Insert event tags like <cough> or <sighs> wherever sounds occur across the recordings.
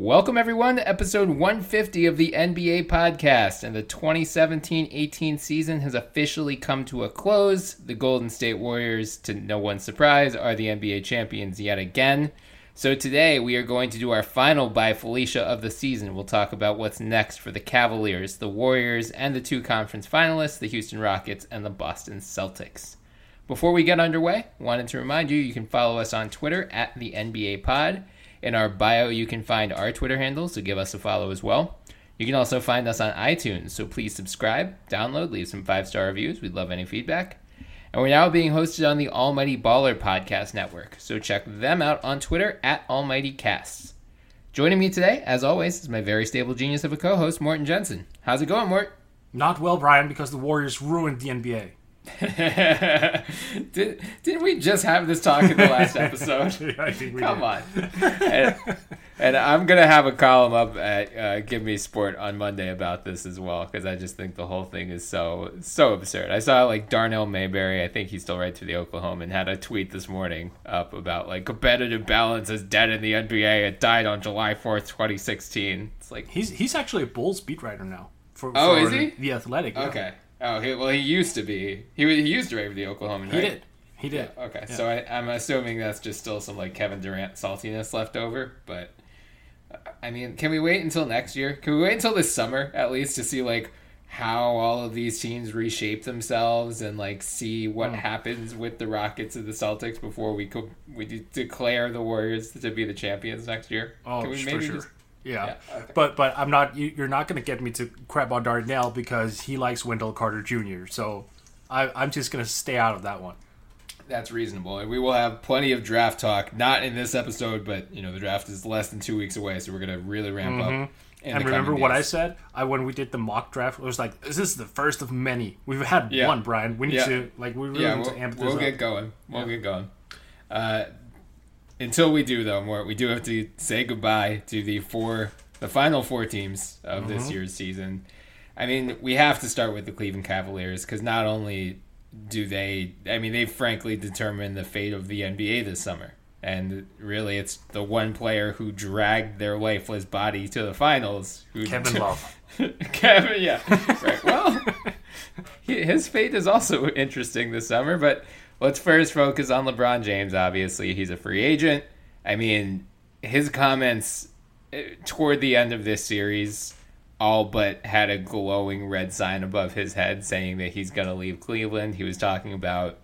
Welcome, everyone, to episode 150 of the NBA podcast. And the 2017 18 season has officially come to a close. The Golden State Warriors, to no one's surprise, are the NBA champions yet again. So today we are going to do our final by Felicia of the season. We'll talk about what's next for the Cavaliers, the Warriors, and the two conference finalists, the Houston Rockets and the Boston Celtics. Before we get underway, wanted to remind you you can follow us on Twitter at the NBA Pod. In our bio, you can find our Twitter handle, so give us a follow as well. You can also find us on iTunes, so please subscribe, download, leave some five star reviews. We'd love any feedback. And we're now being hosted on the Almighty Baller Podcast Network, so check them out on Twitter at Almighty Casts. Joining me today, as always, is my very stable genius of a co host, Morten Jensen. How's it going, Mort? Not well, Brian, because the Warriors ruined the NBA. <laughs> Did, didn't we just have this talk in the last <laughs> episode? I think we Come did. on. <laughs> and, and I'm going to have a column up at uh, Give Me Sport on Monday about this as well because I just think the whole thing is so so absurd. I saw like Darnell Mayberry, I think he's still right for the Oklahoman, and had a tweet this morning up about like competitive balance is dead in the NBA. It died on July 4th, 2016. It's like, He's he's actually a Bulls beat writer now. For, Oh, for is he? The Athletic. yeah. okay. Oh, he, well, he used to be. He, he used to for the Oklahoman, right? He did. He did. Yeah, okay. Yeah. So I, I'm assuming that's just still some like Kevin Durant saltiness left over. But uh, I mean, can we wait until next year? Can we wait until this summer at least to see like how all of these teams reshape themselves and like see what Hmm. happens with the Rockets and the Celtics before we could we de- declare the Warriors to be the champions next year? Oh, can we for sure. just- Yeah. Yeah, okay. But but I'm not. You, you're not going to get me to crap on Darnell because he likes Wendell Carter Jr. So I, I'm just going to stay out of that one. That's reasonable. And we will have plenty of draft talk, not in this episode, but you know the draft is less than two weeks away, so we're gonna really ramp up. Mm-hmm. And remember coming what I said? I when we did the mock draft, it was like this is the first of many. We've had Yeah. one, Brian. We need Yeah. to like we really yeah, need we'll, to amp this we'll up. get going. We'll Yeah. get going. Uh, until we do, though, more we do have to say goodbye to the four, the final four teams of Mm-hmm. this year's season. I mean, we have to start with the Cleveland Cavaliers because not only do they, I mean, they frankly determined the fate of the NBA this summer. And really, it's the one player who dragged their lifeless body to the finals. Who Kevin <laughs> Love. Kevin, yeah, <laughs> right. Well, <laughs> his fate is also interesting this summer. But let's first focus on LeBron James. Obviously, he's a free agent. I mean, his comments eh, toward the end of this series all but had a glowing red sign above his head saying that he's going to leave Cleveland. He was talking about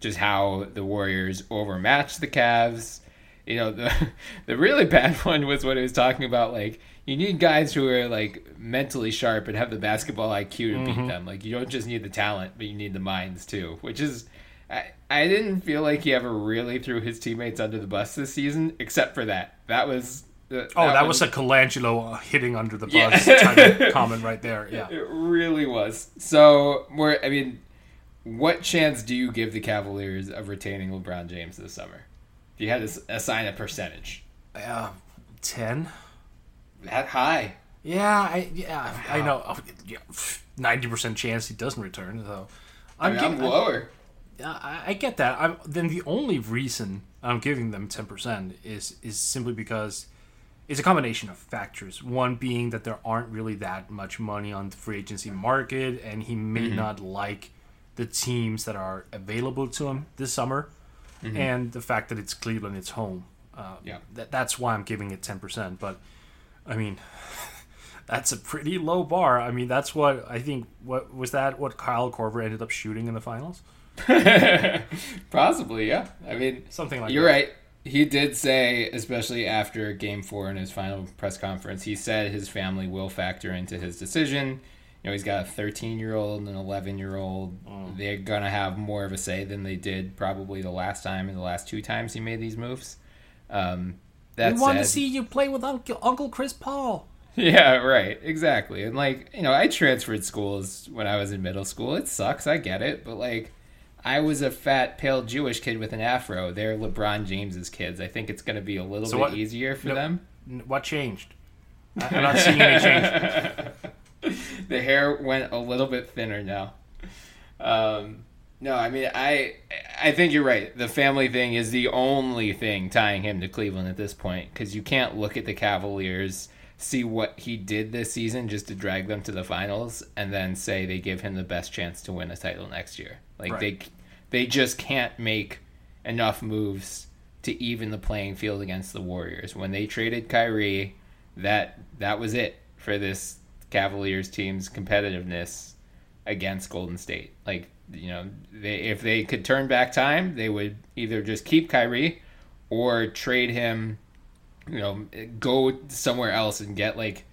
just how the Warriors overmatched the Cavs. You know, the <laughs> the really bad <laughs> one was what he was talking about. Like, you need guys who are like mentally sharp and have the basketball IQ to beat them. Like, you don't just need the talent, but you need the minds too. Which is, I I didn't feel like he ever really threw his teammates under the bus this season, except for that. That was. uh, Oh, that, one- was a Colangelo hitting under the bus Yeah. type of <laughs> comment right there. Yeah. It really was. So, more. I mean, what chance do you give the Cavaliers of retaining LeBron James this summer? If you had to assign a percentage, Uh, Ten. that high. Yeah, I yeah I know. Oh, Ninety percent chance he doesn't return. though. I I'm, mean, I'm giving- lower. I, I get that. I'm then the only reason I'm giving them ten percent is is simply because it's a combination of factors. One being that there aren't really that much money on the free agency market, and he may Mm-hmm. not like the teams that are available to him this summer, and the fact that it's Cleveland, it's home. Uh, Mm-hmm. Yeah. that, that's why I'm giving it ten percent. But I mean, <laughs> that's a pretty low bar. I mean, that's what I think. What was that? What Kyle Korver ended up shooting in the finals? <laughs> Possibly, yeah. I mean, Something like you're that. right. He did say, especially after Game Four in his final press conference, he said his family will factor into his decision. You know, he's got a 13 year old and an 11 year old. Mm. They're gonna have more of a say than they did probably the last time and the last two times he made these moves. Um, that we want to see you play with Uncle, Uncle Chris Paul. <laughs> Yeah, right. Exactly. And like, you know, I transferred schools when I was in middle school. It sucks, I get it, but like I was a fat, pale Jewish kid with an afro. They're LeBron James's kids. I think it's going to be a little So bit what- easier for no. them. What changed? I'm not seeing any change. <laughs> the hair went a little bit thinner now. Um, no, I mean, I I think you're right. The family thing is the only thing tying him to Cleveland at this point because you can't look at the Cavaliers, see what he did this season just to drag them to the finals, and then say they give him the best chance to win a title next year. Like Right. they they just can't make enough moves to even the playing field against the Warriors. When they traded Kyrie, that that was it for this Cavaliers team's competitiveness against Golden State. Like, you know, they if they could turn back time, they would either just keep Kyrie or trade him, you know, go somewhere else and get like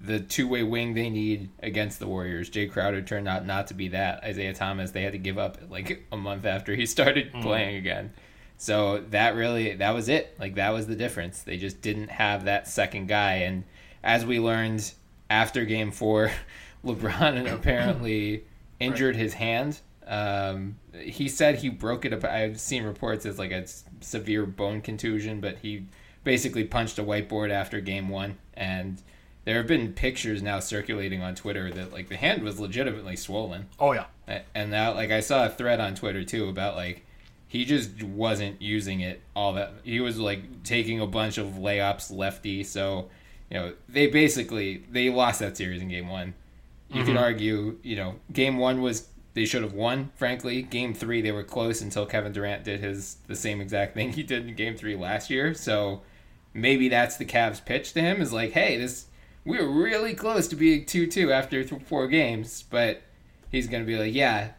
the two-way wing they need against the Warriors. Jae Crowder turned out not to be that. Isaiah Thomas they had to give up like a month after he <laughs> started playing again. So that really that was it. Like that was the difference. They just didn't have that second guy and as we learned after game 4, <laughs> LeBron <laughs> apparently injured his hand. Um, he said he broke it up. I've seen reports as like a severe bone contusion, but he basically punched a whiteboard after game one. And there have been pictures now circulating on Twitter that like the hand was legitimately swollen. Oh yeah. And now, like, I saw a thread on Twitter too about like he just wasn't using it all that. He was like taking a bunch of layups lefty. So, you know, they basically they lost that series in game one. You could mm-hmm. argue, you know, game one was they should have won. Frankly, game three they were close until Kevin Durant did his the same exact thing he did in game three last year. So maybe that's the Cavs' pitch to him is like, hey, this we were really close to being two two after th- four games, but he's gonna be like, yeah,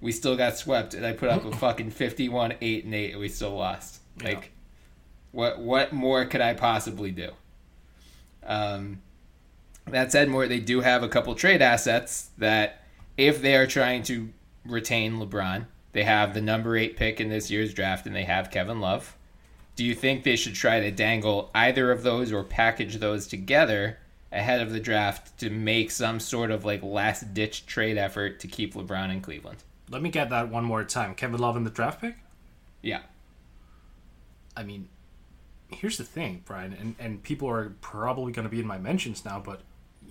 we still got swept, and I put up a <laughs> fucking fifty-one eight and eight, and we still lost. Yeah. Like, what what more could I possibly do? Um, that said, more they do have a couple trade assets that, if they are trying to retain LeBron, they have the number eight pick in this year's draft, and they have Kevin Love. Do you think they should try to dangle either of those or package those together ahead of the draft to make some sort of like last ditch trade effort to keep LeBron in Cleveland? Let me get that one more time. Kevin Love in the draft pick? Yeah. I mean, here's the thing, Brian, and, and people are probably going to be in my mentions now, but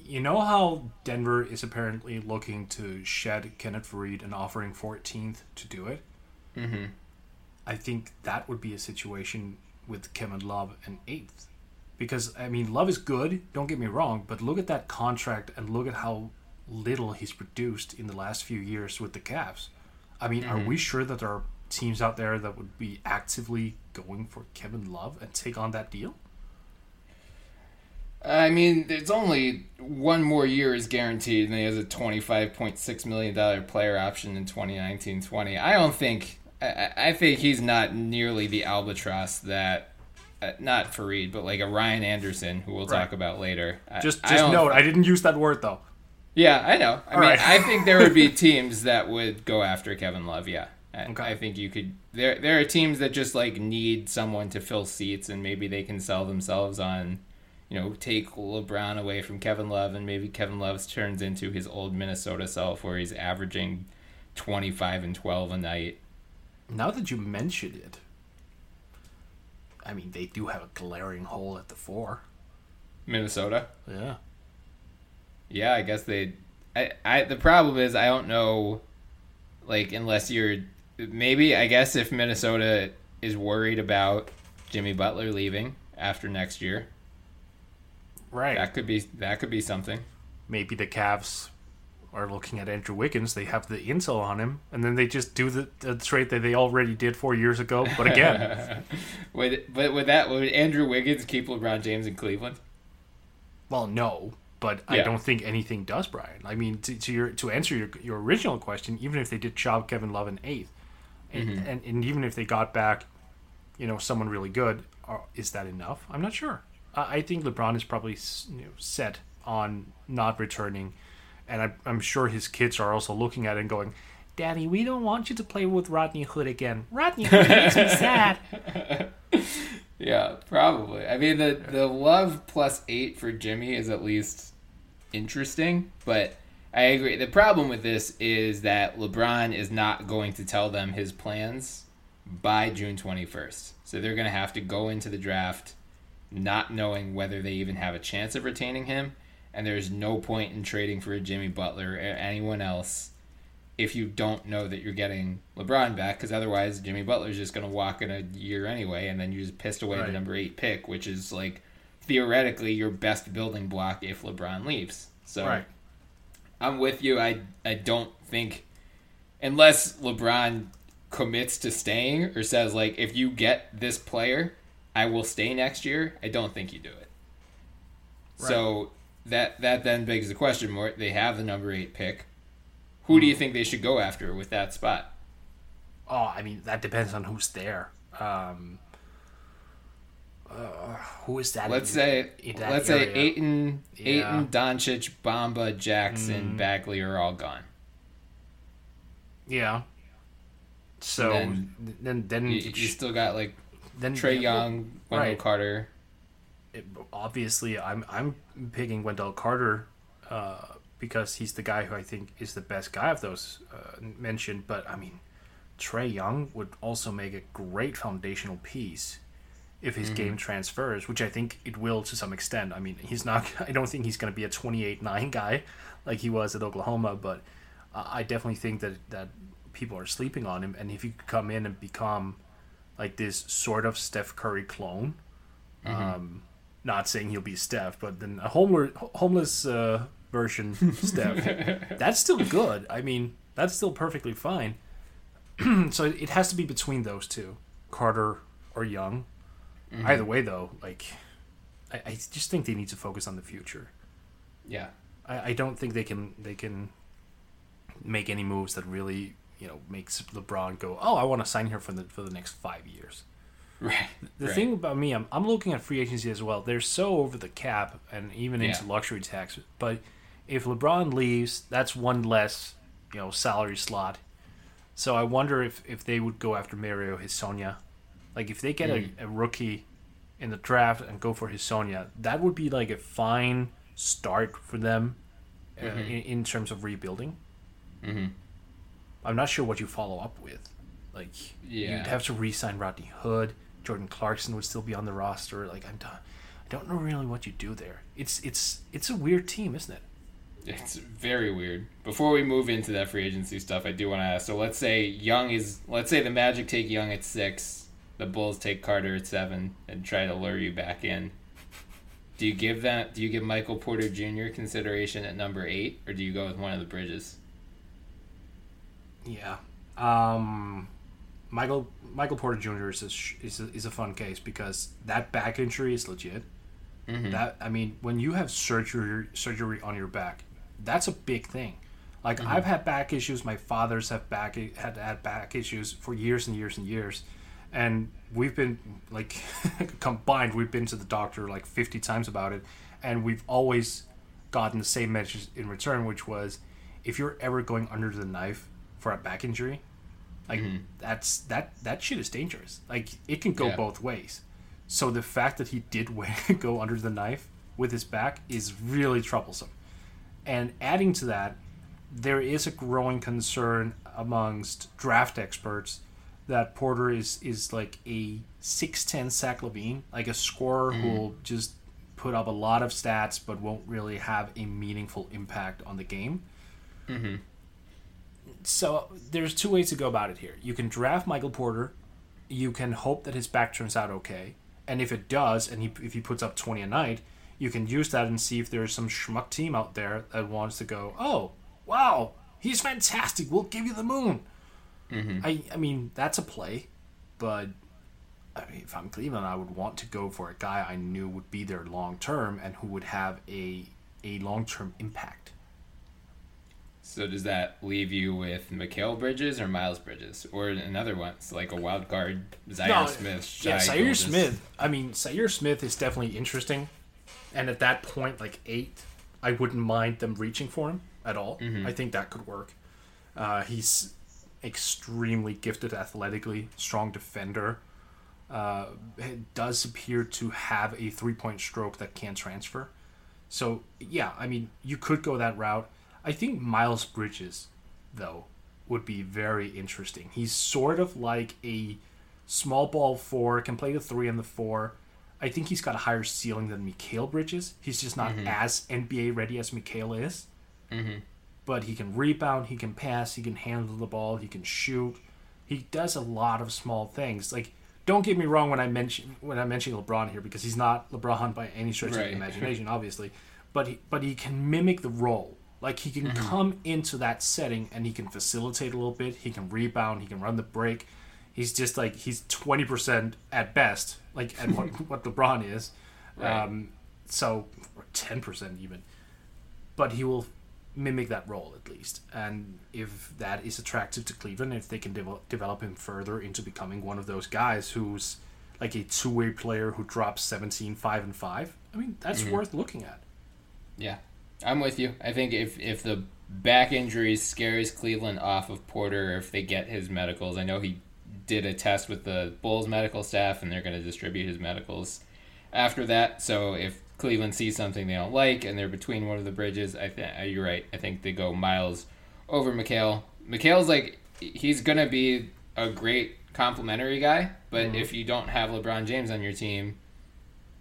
you know how Denver is apparently looking to shed Kenneth Faried and offering 14th to do it? Mm-hmm. I think that would be a situation with Kevin Love and eighth. Because, I mean, Love is good, don't get me wrong, but look at that contract and look at how little he's produced in the last few years with the Cavs. I mean, are we mm-hmm. sure that there are teams out there that would be actively going for Kevin Love and take on that deal? I mean, there's only one more year is guaranteed, and he has a $25.6 million player option in 2019-20. I don't think... I, I think he's not nearly the albatross that... Uh, not Faried, but like a Ryan Anderson, who we'll Right. talk about later. I- Just, I just don't- note, I didn't use that word though. Yeah, I know. I All mean, right. I think there would be <laughs> teams that would go after Kevin Love. Yeah, I, Okay. I think you could. There, there are teams that just like need someone to fill seats, and maybe they can sell themselves on, you know, take LeBron away from Kevin Love, and maybe Kevin Love turns into his old Minnesota self, where he's averaging twenty five and twelve a night. Now that you mention it, I mean, they do have a glaring hole at the four. Minnesota. Yeah. Yeah, I guess they. I, I the problem is I don't know, like unless you're maybe I guess if Minnesota is worried about Jimmy Butler leaving after next year, Right. that could be that could be something. maybe the Cavs are looking at Andrew Wiggins. They have the intel on him, and then they just do the, the trade that they already did four years ago. But again, <laughs> would but would that would Andrew Wiggins keep LeBron James in Cleveland? well, no, but I don't think anything does, Brian. I mean, to, to your to answer your your original question, even if they did chop Kevin Love in 8th and, mm-hmm. and and even if they got back, you know, someone really good, are, is that enough? I'm not sure. I, I think LeBron is probably you know, set on not returning, and I, I'm sure his kids are also looking at it and going. Daddy, we don't want you to play with Rodney Hood again. Rodney Hood makes me sad. <laughs> Yeah, probably. I mean the the love plus eight for Jimmy is at least interesting, but I agree. The problem with this is that LeBron is not going to tell them his plans by June twenty first. So they're gonna have to go into the draft not knowing whether they even have a chance of retaining him, and there's no point in trading for a Jimmy Butler or anyone else if you don't know that you're getting LeBron back, because otherwise Jimmy Butler's just going to walk in a year anyway, and then you just pissed away Right. the number eight pick, which is like theoretically your best building block if LeBron leaves. So Right. I'm with you. I I don't think unless LeBron commits to staying or says like if you get this player, I will stay next year. I don't think you do it. So that that then begs the question: More, they have the number eight pick. Who do you think they should go after with that spot? Oh, I mean that depends on who's there. Um, uh, who is that? Let's in- say in that let's say area? Ayton, Yeah. Ayton, Doncic, Bamba, Jackson, Bagley are all gone. Yeah. So And then, then, You, you still got like then Trae Young, Wendell right. Carter. It- obviously I'm I'm picking Wendell Carter uh, because he's the guy who I think is the best guy of those uh, mentioned. But I mean, Trae Young would also make a great foundational piece if his game transfers, which I think it will to some extent. I mean, he's not. <laughs> I don't think he's going to be a 28-9 guy like he was at Oklahoma, but I definitely think that that people are sleeping on him. And if he could come in and become like this sort of Steph Curry clone. Um, not saying he'll be Steph, but then a homeless, homeless uh, version <laughs> Steph. That's still good. I mean, that's still perfectly fine. <clears throat> so it has to be between those two, Carter or Young. Either way, though, like I, I just think they need to focus on the future. Yeah. I, I don't think they can they can make any moves that really you know makes LeBron go, oh, I want to sign here for the for the next five years. Right. The right. thing about me, I'm, I'm looking at free agency as well. They're so over the cap and even into Yeah. luxury tax. But if LeBron leaves, that's one less, you know, salary slot. So I wonder if, if they would go after Mario Hezonja. Like if they get Mm. a, a rookie in the draft and go for Hisonia, that would be like a fine start for them uh, Mm-hmm. in, in terms of rebuilding. Mhm. I'm not sure what you follow up with. Like Yeah. you'd have to re-sign Rodney Hood. Jordan Clarkson would still be on the roster. Like I'm, done. I don't know really what you do there. It's it's it's a weird team, isn't it? It's very weird. Before we move into that free agency stuff, I do want to ask. So let's say Young is, let's say the Magic take Young at six, the Bulls take Carter at seven, and try to lure you back in. Do you give that? Do you give Michael Porter Jr. consideration at number eight, or do you go with one of the Bridges? Yeah. Um, Michael Michael Porter Jr. is a, is a, is a fun case because that back injury is legit. Mhm. That I mean, when you have surgery surgery on your back, that's a big thing. Like I've had back issues. My father's have back had had back issues for years and years and years, and we've been like <laughs> combined. We've been to the doctor like fifty times about it, and we've always gotten the same message in return, which was, if you're ever going under the knife for a back injury, like mm-hmm. that's that that shit is dangerous. Like it can go Yeah. both ways. So the fact that he did <laughs> go under the knife with his back is really troublesome. And adding to that, there is a growing concern amongst draft experts that Porter is is like a six ten Zach LaVine, like a scorer who mm-hmm. will just put up a lot of stats but won't really have a meaningful impact on the game. Mm-hmm. So there's two ways to go about it here. You can draft Michael Porter. You can hope that his back turns out okay, and if it does, and he, if he puts up 20 a night, you can use that and see if there's some schmuck team out there that wants to go. Oh, wow, he's fantastic. We'll give you the moon. Mm-hmm. I I mean that's a play, but I mean, if I'm Cleveland, I would want to go for a guy I knew would be there long term and who would have a a long term impact. So does that leave you with Mikal Bridges or Miles Bridges, or another one, so like a wild card Zhaire No, Smith? Yeah, Zhaire? Smith. I mean, Zhaire Smith is definitely interesting, and at that point, like eight, I wouldn't mind them reaching for him at all. Mm-hmm. I think that could work. Uh, he's extremely gifted athletically, strong defender. Uh, it does appear to have a three point stroke that can transfer. So yeah, I mean, you could go that route. I think Miles Bridges, though, would be very interesting. He's sort of like a small ball four, can play the three and the four. I think he's got a higher ceiling than Mikal Bridges. He's just not mm-hmm. as NBA ready as Mikal is. Mm-hmm. but he can rebound, he can pass, he can handle the ball, he can shoot. He does a lot of small things. Like don't get me wrong when I mention when I mention LeBron here because he's not LeBron by any stretch of the imagination, obviously. But he, but he can mimic the role. Like he can Mm-hmm. come into that setting and he can facilitate a little bit. He can rebound. He can run the break. He's just like he's twenty percent at best, like at what <laughs> what LeBron is. Right. Um, so ten percent even. But he will mimic that role at least. And if that is attractive to Cleveland, if they can develop, develop him further into becoming one of those guys who's like a two way player who drops 17, 5, and 5, I mean, that's worth looking at. Yeah, I'm with you. I think if if the back injury scares Cleveland off of Porter, if they get his medicals, I know he did a test with the Bulls medical staff, and they're going to distribute his medicals after that. So if Cleveland sees something they don't like, and they're between one of the bridges, I think uh, you're right. I think they go Miles over Mikal. Mikal's like he's going to be a great complimentary guy, but mm-hmm. if you don't have LeBron James on your team,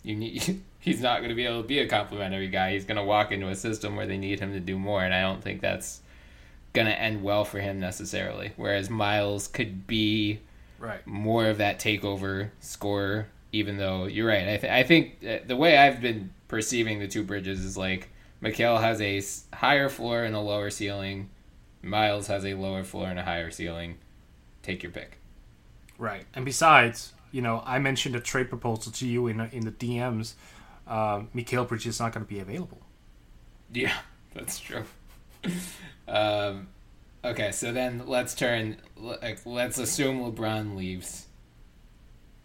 you need <laughs> he's not going to be able to be a complimentary guy. He's going to walk into a system where they need him to do more, and I don't think that's going to end well for him necessarily. Whereas Miles could be Right. more of that takeover scorer. Even though you're right, I, th- I think the way I've been perceiving the two bridges is like Mikal has a higher floor and a lower ceiling. Miles has a lower floor and a higher ceiling. Take your pick. Right. And besides, you know, I mentioned a trade proposal to you in, in the DMs. Uh, Mikal Bridges is not going to be available. Yeah, <laughs> that's true. um, okay, so then let's turn. Like, let's assume LeBron leaves.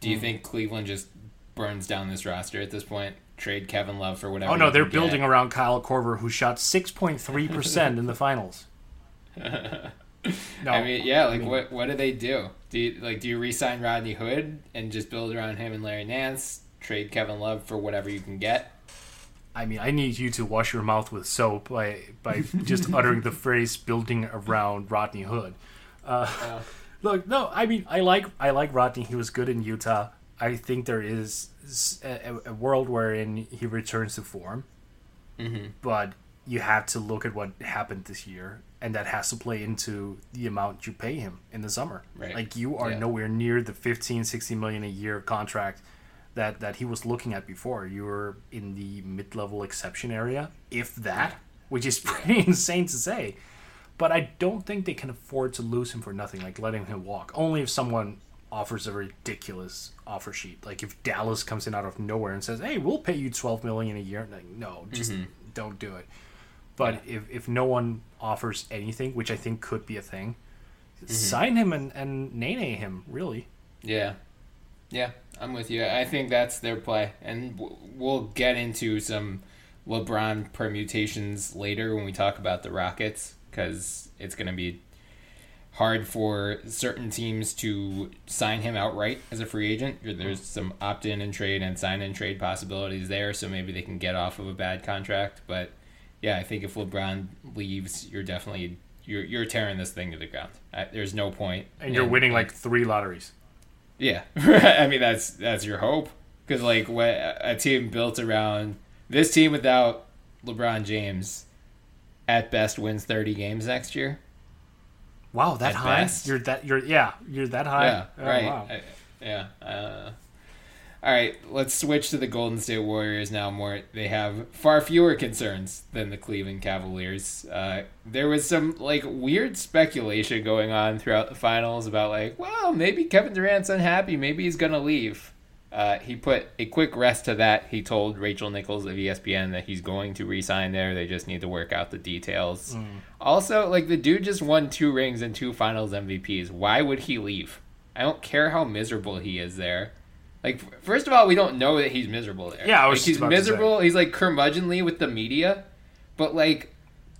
Do you Hmm. think Cleveland just burns down this roster at this point? Trade Kevin Love for whatever. Oh, no, they they're building get? around Kyle Korver, who shot 6.3% in the <laughs> finals. <laughs> No, I mean, yeah. Like, mean- what what do they do? Do you like do you re-sign Rodney Hood and just build around him and Larry Nance? Trade Kevin Love for whatever you can get. I mean, I need you to wash your mouth with soap by by just <laughs> uttering the phrase "building around Rodney Hood." Uh, <laughs> Look, no, I mean, I like I like Rodney. He was good in Utah. I think there is a world wherein he returns to form, Mm-hmm. but you have to look at what happened this year, and that has to play into the amount you pay him in the summer. Right. Like you are Yeah. nowhere near the 15, 16 million a year contract that that he was looking at before. You were in the mid-level exception area, if that, which is <laughs> pretty insane to say. But I don't think they can afford to lose him for nothing, like letting him walk. Only if someone offers a ridiculous offer sheet. Like if Dallas comes in out of nowhere and says, "Hey, we'll pay you twelve million a year," like no, just mm-hmm. don't do it. But if if no one offers anything, which I think could be a thing, mm-hmm. sign him and and nene him. Really, Yeah, yeah, I'm with you. I think that's their play, and we'll get into some LeBron permutations later when we talk about the Rockets, because it's going to be hard for certain teams to sign him outright as a free agent. There's some opt-in and trade and sign-in trade possibilities there, so maybe they can get off of a bad contract. But yeah, I think if LeBron leaves, you're definitely you're you're tearing this thing to the ground. I, there's no point, and you're winning like three lotteries. Yeah, <laughs> I mean that's that's your hope because like what a team built around this team without LeBron James, at best wins thirty games next year. Wow, that At high? best. You're that you're yeah, you're that high. yeah, Oh, right. wow. I- yeah. Uh, all right, let's switch to the Golden State Warriors now. More, they have far fewer concerns than the Cleveland Cavaliers. Uh, there was some like weird speculation going on throughout the finals about like, well, maybe Kevin Durant's unhappy, maybe he's gonna leave. Uh, he put a quick rest to that. He told Rachel Nichols of ESPN that he's going to resign there. They just need to work out the details. Also, like the dude just won two rings and two Finals MVPs. Why would he leave? I don't care how miserable he is there. Like, first of all, we don't know that he's miserable there. Yeah, I was like, he's about to say. miserable. He's like curmudgeonly with the media, but like,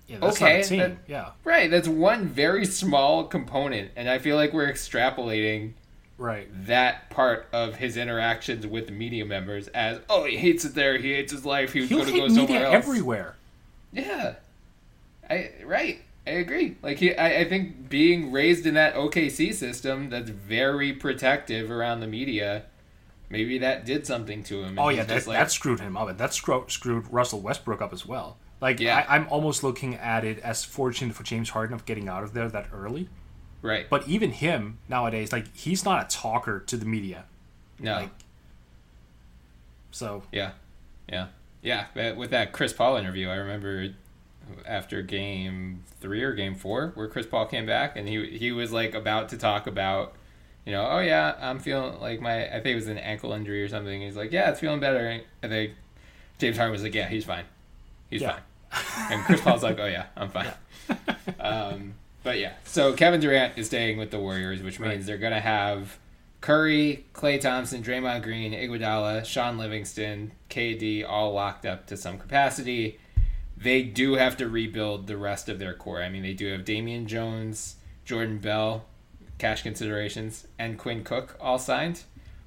Yeah, that's Okay, not a team. that- yeah. right? That's one very small component, and I feel like we're extrapolating Right. that part of his interactions with the media members as, oh, he hates it there. He hates his life. He He'll going to go somewhere else. everywhere. Yeah, I right. I agree. Like he, I, I think being raised in that OKC system that's very protective around the media, maybe that did something to him. Oh yeah, that, like, that screwed him up, that screwed, screwed Russell Westbrook up as well. Like Yeah. I, I'm almost looking at it as fortunate for James Harden of getting out of there that early. Right. But even him nowadays, like he's not a talker to the media. no. like- So Yeah, yeah, yeah. But With that Chris Paul interview, I remember after game three or game four, where Chris Paul came back and he he was like about to talk about, you know, oh yeah, I'm feeling like my I think it was an ankle injury or something. He's like, yeah, it's feeling better. I think James Harden was like, yeah, he's fine, he's Yeah. fine. And Chris Paul's like, oh yeah, I'm fine. <laughs> um, but yeah, so Kevin Durant is staying with the Warriors, which means Right. they're gonna have Curry, Klay Thompson, Draymond Green, Iguodala, Shaun Livingston, KD all locked up to some capacity. They do have to rebuild the rest of their core. I mean, they do have Damian Jones, Jordan Bell, cash considerations, and Quinn Cook all signed.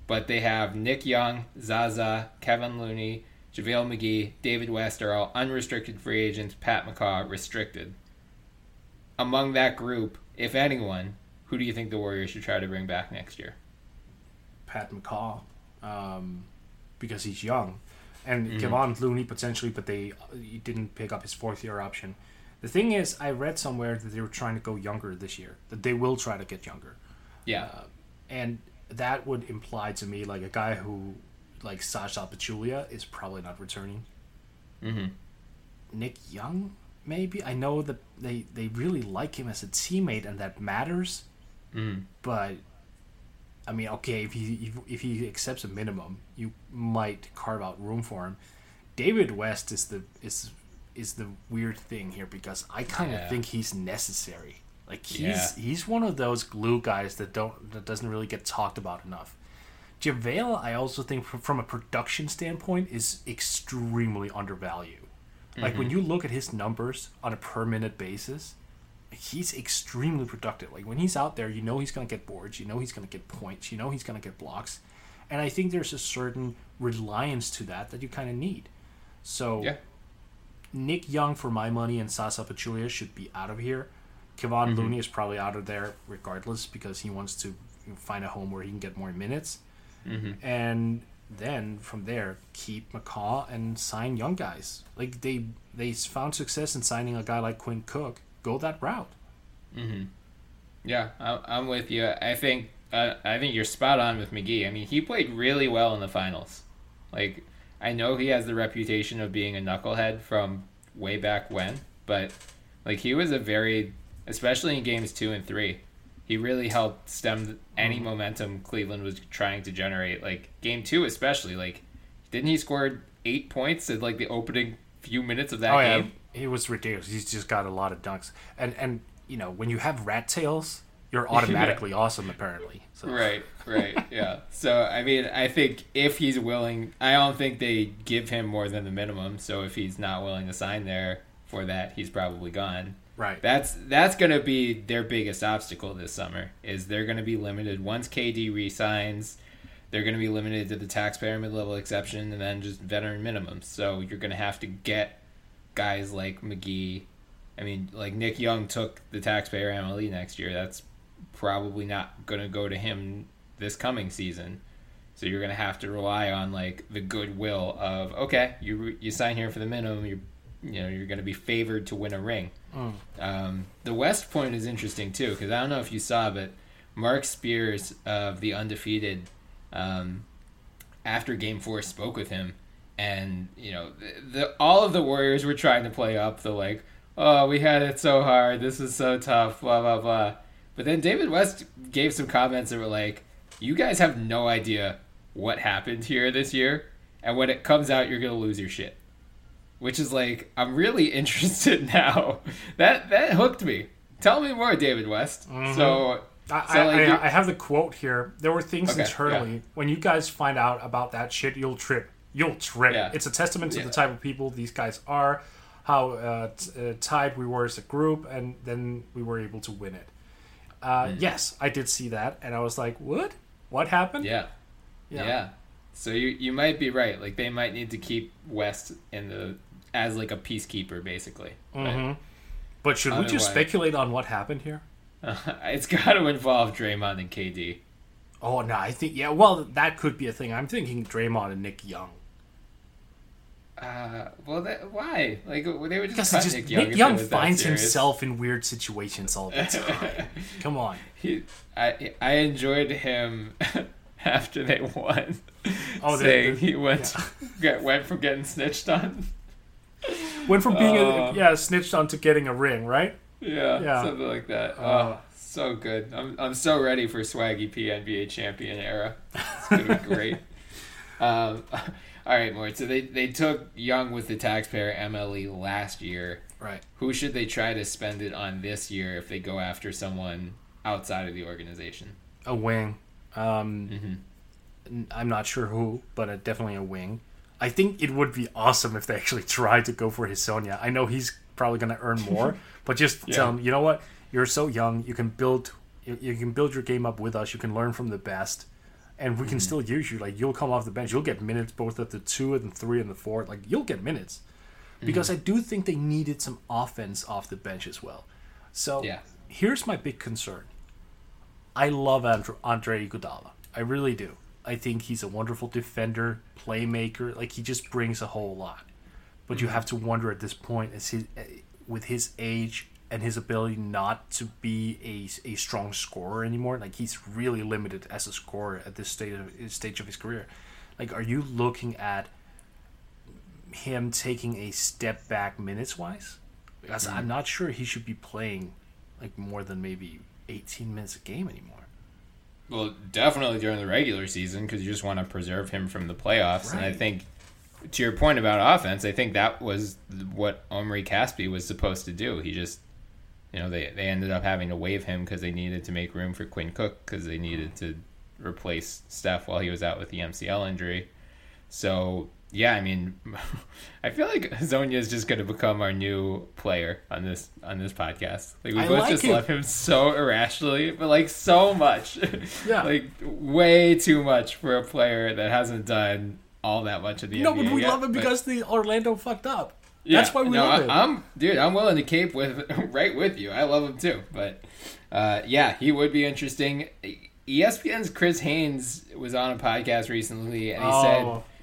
But they have Nick Young, Zaza, Kevon Looney, JaVale McGee, David West are all unrestricted free agents, Pat McCaw restricted. Among that group, if anyone, who do you think the Warriors should try to bring back next year? Pat McCaw, um, because he's young, and Mm-hmm. Kevon Looney potentially, but they didn't pick up his fourth year option. The thing is, I read somewhere that they were trying to go younger this year. That they will try to get younger, Yeah. and that would imply to me like a guy who, like Zaza Pachulia, is probably not returning. mm-hmm. Nick Young, maybe. I know that they they really like him as a teammate, and that matters. Mm. But I mean, okay, if he if he accepts a minimum, you might carve out room for him. David West is the is is the weird thing here because I kind of Yeah. think he's necessary. Like he's Yeah. he's one of those glue guys that don't that doesn't really get talked about enough. JaVale, I also think from, from a production standpoint is extremely undervalued. Like when mm-hmm. you look at his numbers on a per minute basis, he's extremely productive. Like when he's out there, you know he's going to get boards, you know he's going to get points, you know he's going to get blocks. And I think there's a certain reliance to that that you kind of need. So Yeah. Nick Young, for my money, and Zaza Pachulia should be out of here. Kevon Mm-hmm. Looney is probably out of there regardless because he wants to find a home where he can get more minutes. Mm-hmm. And then from there, keep McCaw and sign young guys. Like they they found success in signing a guy like Quinn Cook. Go that route. Mm-hmm. Yeah, I'm with you. I think uh, I think you're spot on with McGee. I mean, he played really well in the finals. Like, I know he has the reputation of being a knucklehead from way back when, but like he was a very, especially in games two and three, he really helped stem any mm-hmm. momentum Cleveland was trying to generate. Like game two, especially. Like, didn't he score eight points in like the opening few minutes of that oh yeah, game? he was ridiculous. He's just got a lot of dunks. And and you know when you have rat tails, you're <laughs> automatically awesome apparently. So. Right, right, <laughs> yeah. So I mean, I think if he's willing, I don't think they give him more than the minimum. So if he's not willing to sign there for that, he's probably gone. Right. That's that's going to be their biggest obstacle this summer. Is they're going to be limited once KD resigns. They're going to be limited to the taxpayer mid-level exception and then just veteran minimums. So you're going to have to get guys like McGee. I mean, like Nick Young took the taxpayer MLE next year. That's probably not going to go to him this coming season. So you're going to have to rely on like the goodwill of okay, you you sign here for the minimum. You you know you're going to be favored to win a ring. Um, the West point is interesting too because I don't know if you saw, but Marc Spears of the Undefeated um, after Game Four spoke with him, and you know the, the all of the Warriors were trying to play up the like, oh we had it so hard, this is so tough, blah blah blah. But then David West gave some comments that were like, you guys have no idea what happened here this year, and when it comes out, you're gonna lose your shit which is like I'm really <laughs> interested now. That that hooked me. Tell me more, David West. So, I, so I, like, I, I have the quote here. There were things Okay, internally. yeah. When you guys find out about that shit, you'll trip. You'll trip. Yeah. It's a testament to Yeah. the type of people these guys are, how uh, t- uh, tight we were as a group, and then we were able to win it. Uh, Yes, I did see that, and I was like, "What? What happened?" yeah, yeah, So you you might be right. Like they might need to keep West in the as like a peacekeeper, basically. But, Mhm. But should we just speculate on what happened here? <laughs> it's got to involve Draymond and KD. Oh no, I think yeah. Well, that could be a thing. I'm thinking Draymond and Nick Young. Uh, well, that, why? Like they would just cut just Nick Young. Nick Young it was that finds himself in weird situations all the time. <laughs> Come on. He, I I enjoyed him <laughs> after they won. Oh, the- saying the- he went <laughs> get, went from getting snitched on. Went from being Uh, a, yeah snitched on to getting a ring, right? Yeah, Yeah. something like that. Uh, oh, so good. I'm I'm so ready for Swaggy P NBA champion era. It's gonna be great. um, all right, Mort. So they they took Young with the taxpayer MLE last year. Right. Who should they try to spend it on this year if they go after someone outside of the organization? A wing. Um, Mm-hmm. I'm not sure who, but uh, definitely a wing. I think it would be awesome if they actually <laughs> tried to go for Hezonja. I know he's probably going to earn more, <laughs> but just Yeah. tell him, you know what? You're so young. You can build. You, you can build your game up with us. You can learn from the best, and we can mm-hmm. still use you. Like you'll come off the bench. You'll get minutes both at the two and the three and the four. Like you'll get minutes, because mm-hmm. I do think they needed some offense off the bench as well. So Yeah. here's my big concern. I love Andre, Andre Iguodala. I really do. I think he's a wonderful defender, playmaker. Like he just brings a whole lot. But you mm-hmm. have to wonder at this point, as his, eh, with his age and his ability not to be a, a strong scorer anymore, like he's really limited as a scorer at this stage of stage of his career. Like, are you looking at him taking a step back minutes wise? Because mm-hmm. I'm not sure he should be playing like more than maybe 18 minutes a game anymore. Well, definitely during the regular season because you just want to preserve him from the playoffs. And I think, to your point about offense, I think that was what Omri Caspi was supposed to do. He just, you know, they, they ended up having to waive him because they needed to make room for Quinn Cook because they needed to replace Steph while he was out with the MCL injury. So, yeah, I mean, <laughs> I feel like Hezonja is just going to become our new player on this on this podcast. Like we I both like just it. love him so irrationally, but like so much. <laughs> Yeah. like way too much for a player that hasn't done all that much of the No, NBA but we yet, love it but- because the Orlando fucked up. Yeah, That's why we no, love I, it. I'm dude. I'm willing to cape with <laughs> right with you. I love him too. But uh, yeah, he would be interesting. ESPN's Chris Haynes was on a podcast recently, and he Oh,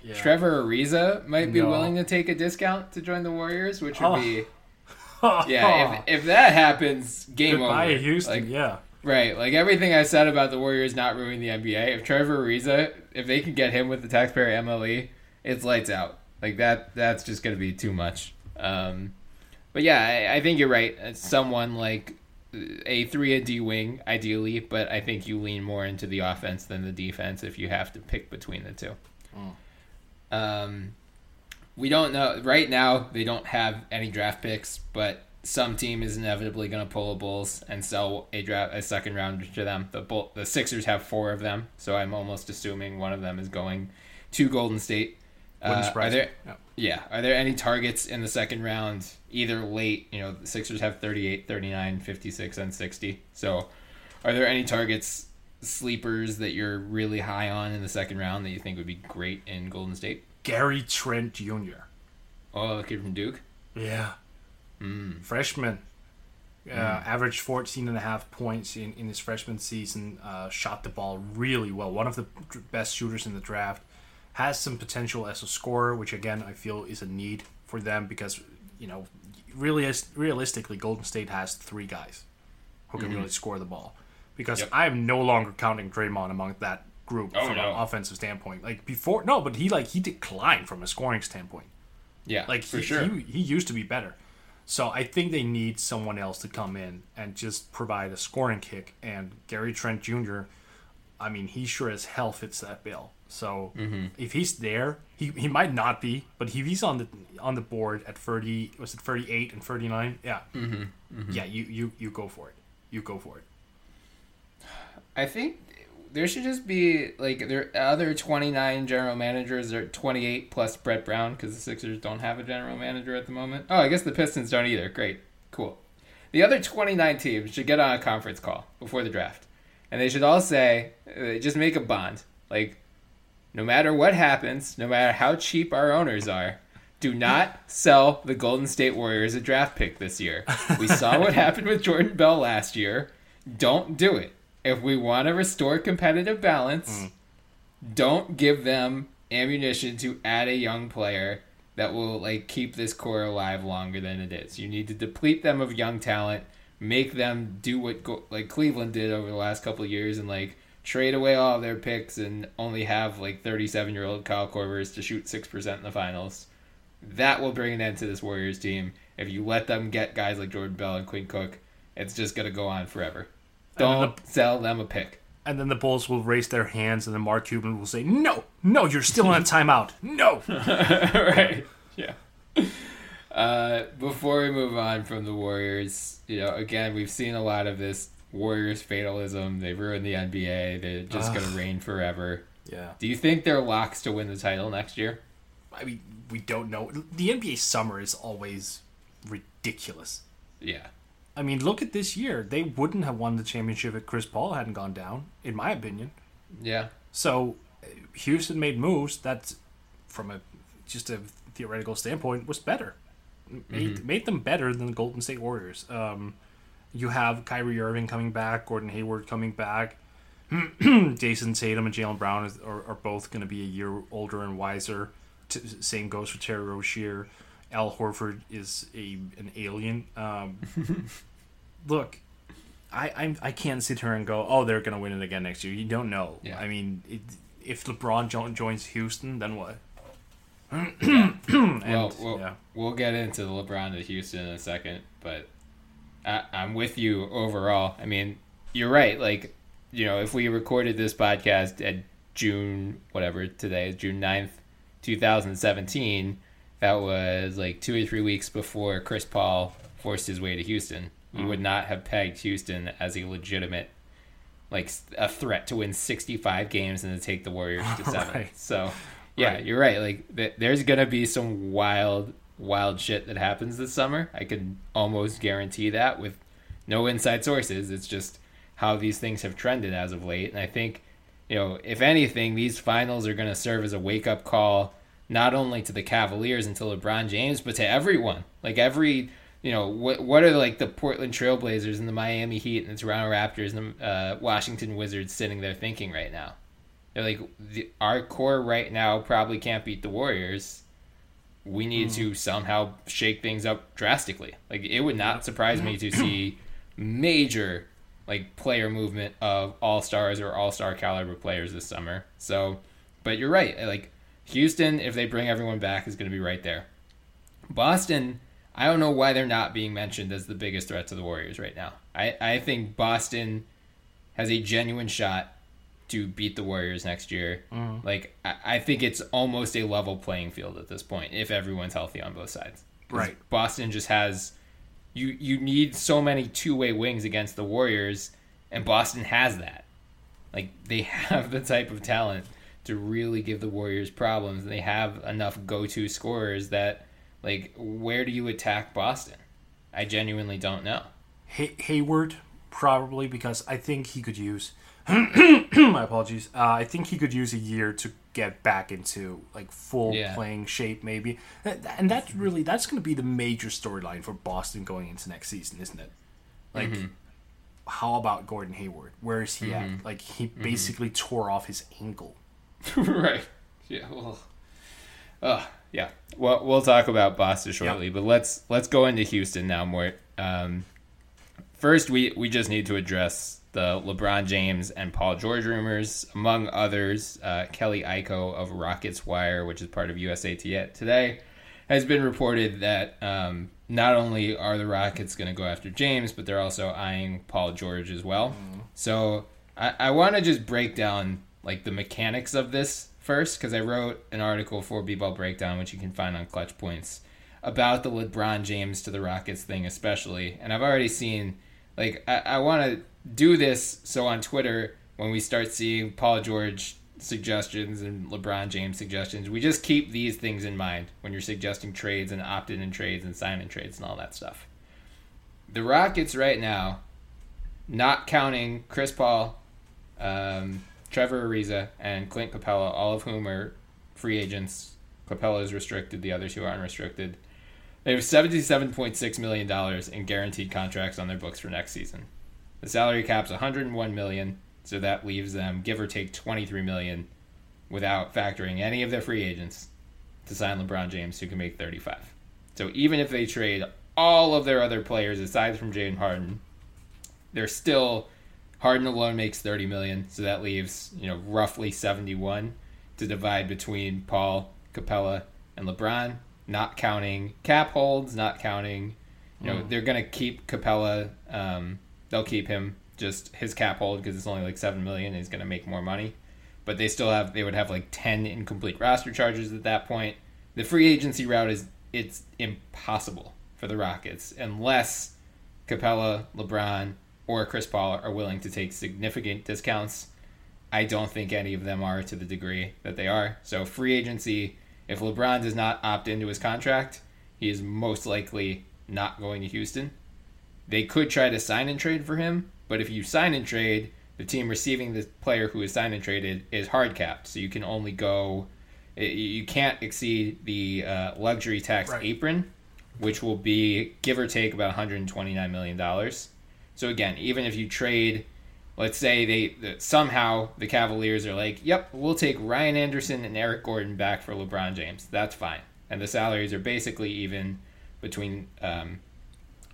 said yeah. Trevor Ariza might be No. willing to take a discount to join the Warriors, which would Oh. be <laughs> yeah. If, if that happens, game Goodbye, over. Houston. Like, yeah. Right, like everything I said about the Warriors not ruining the NBA. If Trevor Ariza, if they can get him with the taxpayer MLE, it's lights out. Like that, that's just going to be too much. Um, but yeah, I, I think you're right. Someone like a three and D wing, ideally, but I think you lean more into the offense than the defense if you have to pick between the two. Um, we don't know right now. They don't have any draft picks, but some team is inevitably going to pull a Bulls and sell a draft a second rounder to them. The Bull, the Sixers have four of them, so I'm almost assuming one of them is going to Golden State. Wouldn't Uh, surprise are there. Yeah. are there any targets in the second round, either late, you know, the Sixers have 38, 39, 56, and 60. So are there any targets, sleepers that you're really high on in the second round that you think would be great in Golden State? Gary Trent Jr. Oh, the kid from Duke? Yeah. Mm. Freshman. Uh, Averaged 14 and a half points in, in his freshman season. Uh, shot the ball really well. One of the best shooters in the draft. Has some potential as a scorer, which again I feel is a need for them because you know, really realistically, Golden State has three guys who can mm-hmm. really score the ball. Because Yep. I am no longer counting Draymond among that group Oh, from no. an offensive standpoint. Like before, no, but he like he declined from a scoring standpoint. Yeah, Like for he, sure. he, he used to be better. So I think they need someone else to come in and just provide a scoring kick. And Gary Trent Jr., I mean, he sure as hell fits that bill. So Mm-hmm. if he's there, he, he might not be, but if he's on the on the board at thirty, was it thirty eight and thirty nine? Yeah, Mm-hmm. yeah, you, you you go for it. You go for it. I think there should just be like there other 29 general managers or 28 plus Brett Brown because the Sixers don't have a general manager at the moment. Oh, I guess the Pistons don't either. Great, cool. The other 29 teams should get on a conference call before the draft, and they should all say, uh, just make a bond. Like, no matter what happens, no matter how cheap our owners are. Do not sell the Golden State Warriors a draft pick this year. We saw what <laughs> happened with Jordan Bell last year. Don't do it. If we want to restore competitive balance, hmm. don't give them ammunition to add a young player that will like keep this core alive longer than it is. You need to deplete them of young talent, make them do what like Cleveland did over the last couple of years, and like trade away all their picks and only have like 37 year old Kyle Korvers to shoot six percent in the finals. That will bring an end to this Warriors team. If you let them get guys like Jordan Bell and Quinn Cook, it's just gonna go on forever. Don't the, sell them a pick. And then the Bulls will raise their hands, and then Mark Cuban will say, "No, no, you're still on a timeout. No." <laughs> right. Yeah. Uh, before we move on from the Warriors, you know, again, we've seen a lot of this Warriors fatalism. They ruined the NBA. They're just going to reign forever. Yeah. Do you think they're locks to win the title next year? I mean, we don't know. The NBA summer is always ridiculous. Yeah. I mean, look at this year. They wouldn't have won the championship if Chris Paul hadn't gone down, in my opinion. Yeah. So, Houston made moves that, from a just a theoretical standpoint, was better. Made, mm-hmm. made them better than the Golden State Warriors. Um, you have Kyrie Irving coming back, Gordon Hayward coming back. <clears throat> Jayson Tatum and Jaylen Brown is, are, are both going to be a year older and wiser. T- same goes for Terry Rozier. Al Horford is a an alien. Um, <laughs> look, I I'm, I can not sit here and go, oh, they're going to win it again next year. You don't know. Yeah. I mean, it, if LeBron jo- joins Houston, then what? <clears throat> and, well, we'll, yeah. we'll get into the LeBron to Houston in a second, but I, I'm with you overall. I mean, you're right. Like, you know, if we recorded this podcast at June, whatever today is, June 9th, 2017, that was like two or three weeks before Chris Paul forced his way to Houston. You mm. would not have pegged Houston as a legitimate, like, a threat to win 65 games and to take the Warriors to <laughs> seven. right. So, yeah, right. you're right. Like, th- there's going to be some wild wild shit that happens this summer. I can almost guarantee that with no inside sources. It's just how these things have trended as of late. And I think, you know, if anything, these finals are going to serve as a wake up call, not only to the Cavaliers to LeBron James, but to everyone. Like every, you know, what what are like the Portland Trailblazers and the Miami Heat and the Toronto Raptors and the uh, Washington Wizards sitting there thinking right now? They're like, the, our core right now probably can't beat the Warriors we need mm. to somehow shake things up drastically. Like it would not surprise me to see <clears throat> major like player movement of all stars or all star caliber players this summer. So, but you're right. Like Houston, if they bring everyone back, is going to be right there. Boston, I don't know why they're not being mentioned as the biggest threat to the Warriors right now. I, I think Boston has a genuine shot to beat the Warriors next year. Mm. Like I, I, think it's almost a level playing field at this point if everyone's healthy on both sides. Right. Boston just has you you need so many two way wings against the Warriors, and Boston has that. Like they <laughs> have the type of talent to really give the Warriors problems, and they have enough go to scorers that like where do you attack Boston? I genuinely don't know. Hay- Hayward probably because I think he could use my apologies. Uh, I think he could use a year to get back into like full yeah. playing shape, maybe. And that's really that's going to be the major storyline for Boston going into next season, isn't it? Like, mm-hmm. how about Gordon Hayward? Where is he mm-hmm. at? Like, he mm-hmm. basically tore off his ankle. <laughs> right. Yeah. Well. Uh, yeah. Well, we'll talk about Boston shortly, yep. but let's let's go into Houston now. More. Um, first, we we just need to address the LeBron James and Paul George rumors, among others. Uh, Kelly Iko of Rockets Wire, which is part of USA Today, has been reported that um, not only are the Rockets going to go after James, but they're also eyeing Paul George as well. Mm. So I, I want to just break down like the mechanics of this first because I wrote an article for B-Ball Breakdown, which you can find on Clutch Points, about the LeBron James to the Rockets thing, especially. And I've already seen like I, I want to do this so on Twitter when we start seeing Paul George suggestions and LeBron James suggestions, we just keep these things in mind when you're suggesting trades and opt-in and trades and sign-in trades and all that stuff. The Rockets right now, not counting Chris Paul, um, Trevor Ariza, and Clint Capela, all of whom are free agents. Capela is restricted; the other two are unrestricted. They have $77.6 million in guaranteed contracts on their books for next season. The salary cap's 101 million, so that leaves them give or take 23 million without factoring any of their free agents. to sign LeBron James, who can make 35. So even if they trade all of their other players aside from James Harden, they're still Harden alone makes 30 million, so that leaves, you know, roughly 71 to divide between Paul, Capela, and LeBron, not counting cap holds, not counting, you know, mm. they're going to keep Capela. um, they'll keep him just his cap hold because it's only like 7 million and he's going to make more money. But they still have, they would have like 10 incomplete roster charges at that point. The free agency route is, it's impossible for the Rockets unless Capela, LeBron, or Chris Paul are willing to take significant discounts. I don't think any of them are to the degree that they are. So free agency, if LeBron does not opt into his contract, he is most likely not going to Houston. They could try to sign and trade for him, but if you sign and trade, the team receiving the player who is signed and traded is hard capped. So you can only go, you can't exceed the uh, luxury tax right. apron, which will be give or take about 129 million dollars. So again, even if you trade, let's say they somehow the Cavaliers are like, "Yep, we'll take Ryan Anderson and Eric Gordon back for LeBron James." That's fine, and the salaries are basically even between um,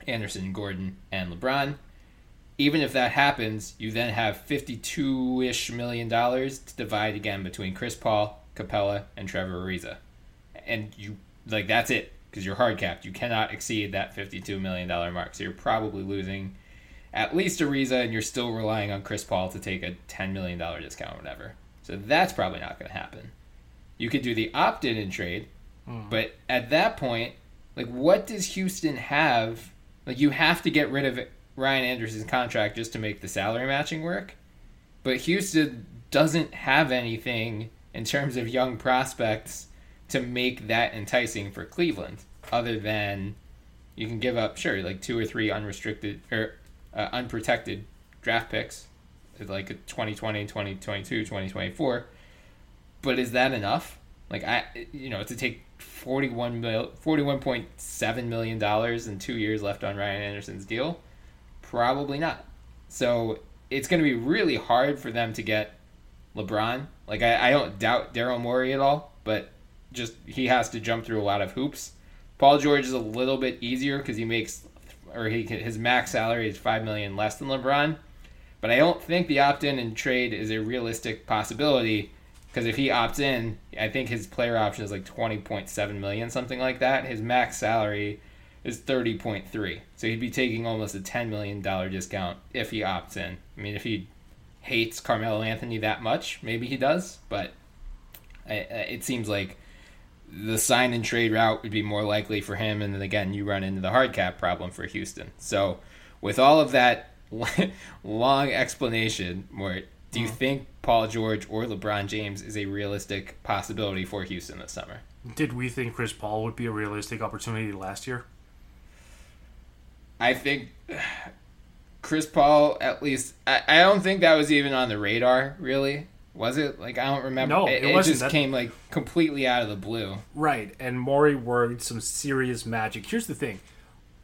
Anderson, Gordon, and LeBron. Even if that happens, you then have fifty-two-ish million dollars to divide again between Chris Paul, Capela, and Trevor Ariza, and you like that's it because you're hard capped. You cannot exceed that fifty-two million dollar mark, so you're probably losing at least Ariza, and you're still relying on Chris Paul to take a $10 million discount or whatever. So that's probably not going to happen. You could do the opt in and trade, mm. but at that point, like, what does Houston have? Like, you have to get rid of Ryan Anderson's contract just to make the salary matching work. But Houston doesn't have anything in terms of young prospects to make that enticing for Cleveland, other than you can give up, sure, like two or three unrestricted or uh, unprotected draft picks, like 2020, 2022, 2024. But is that enough? Like I, you know, to take 41 mil, 41.7 million dollars and two years left on Ryan Anderson's deal, probably not. So it's going to be really hard for them to get LeBron. Like I, I don't doubt Daryl Morey at all, but just he has to jump through a lot of hoops. Paul George is a little bit easier because he makes or he his max salary is five million less than LeBron. But I don't think the opt-in and trade is a realistic possibility because if he opts in, I think his player option is like twenty point seven million, something like that. His max salary is thirty point three, so he'd be taking almost a ten million dollar discount if he opts in. I mean, if he hates Carmelo Anthony that much, maybe he does, but it seems like the sign and trade route would be more likely for him. And then again, you run into the hard cap problem for Houston. So, with all of that <laughs> long explanation, Mort, do you mm think Paul George or LeBron James is a realistic possibility for Houston this summer? Did we think Chris Paul would be a realistic opportunity last year? I think <sighs> Chris Paul, at least, I, I don't think that was even on the radar, really. Was it like I don't remember? No, it, it, it just that... came like completely out of the blue. Right, and Morey worked some serious magic. Here's the thing,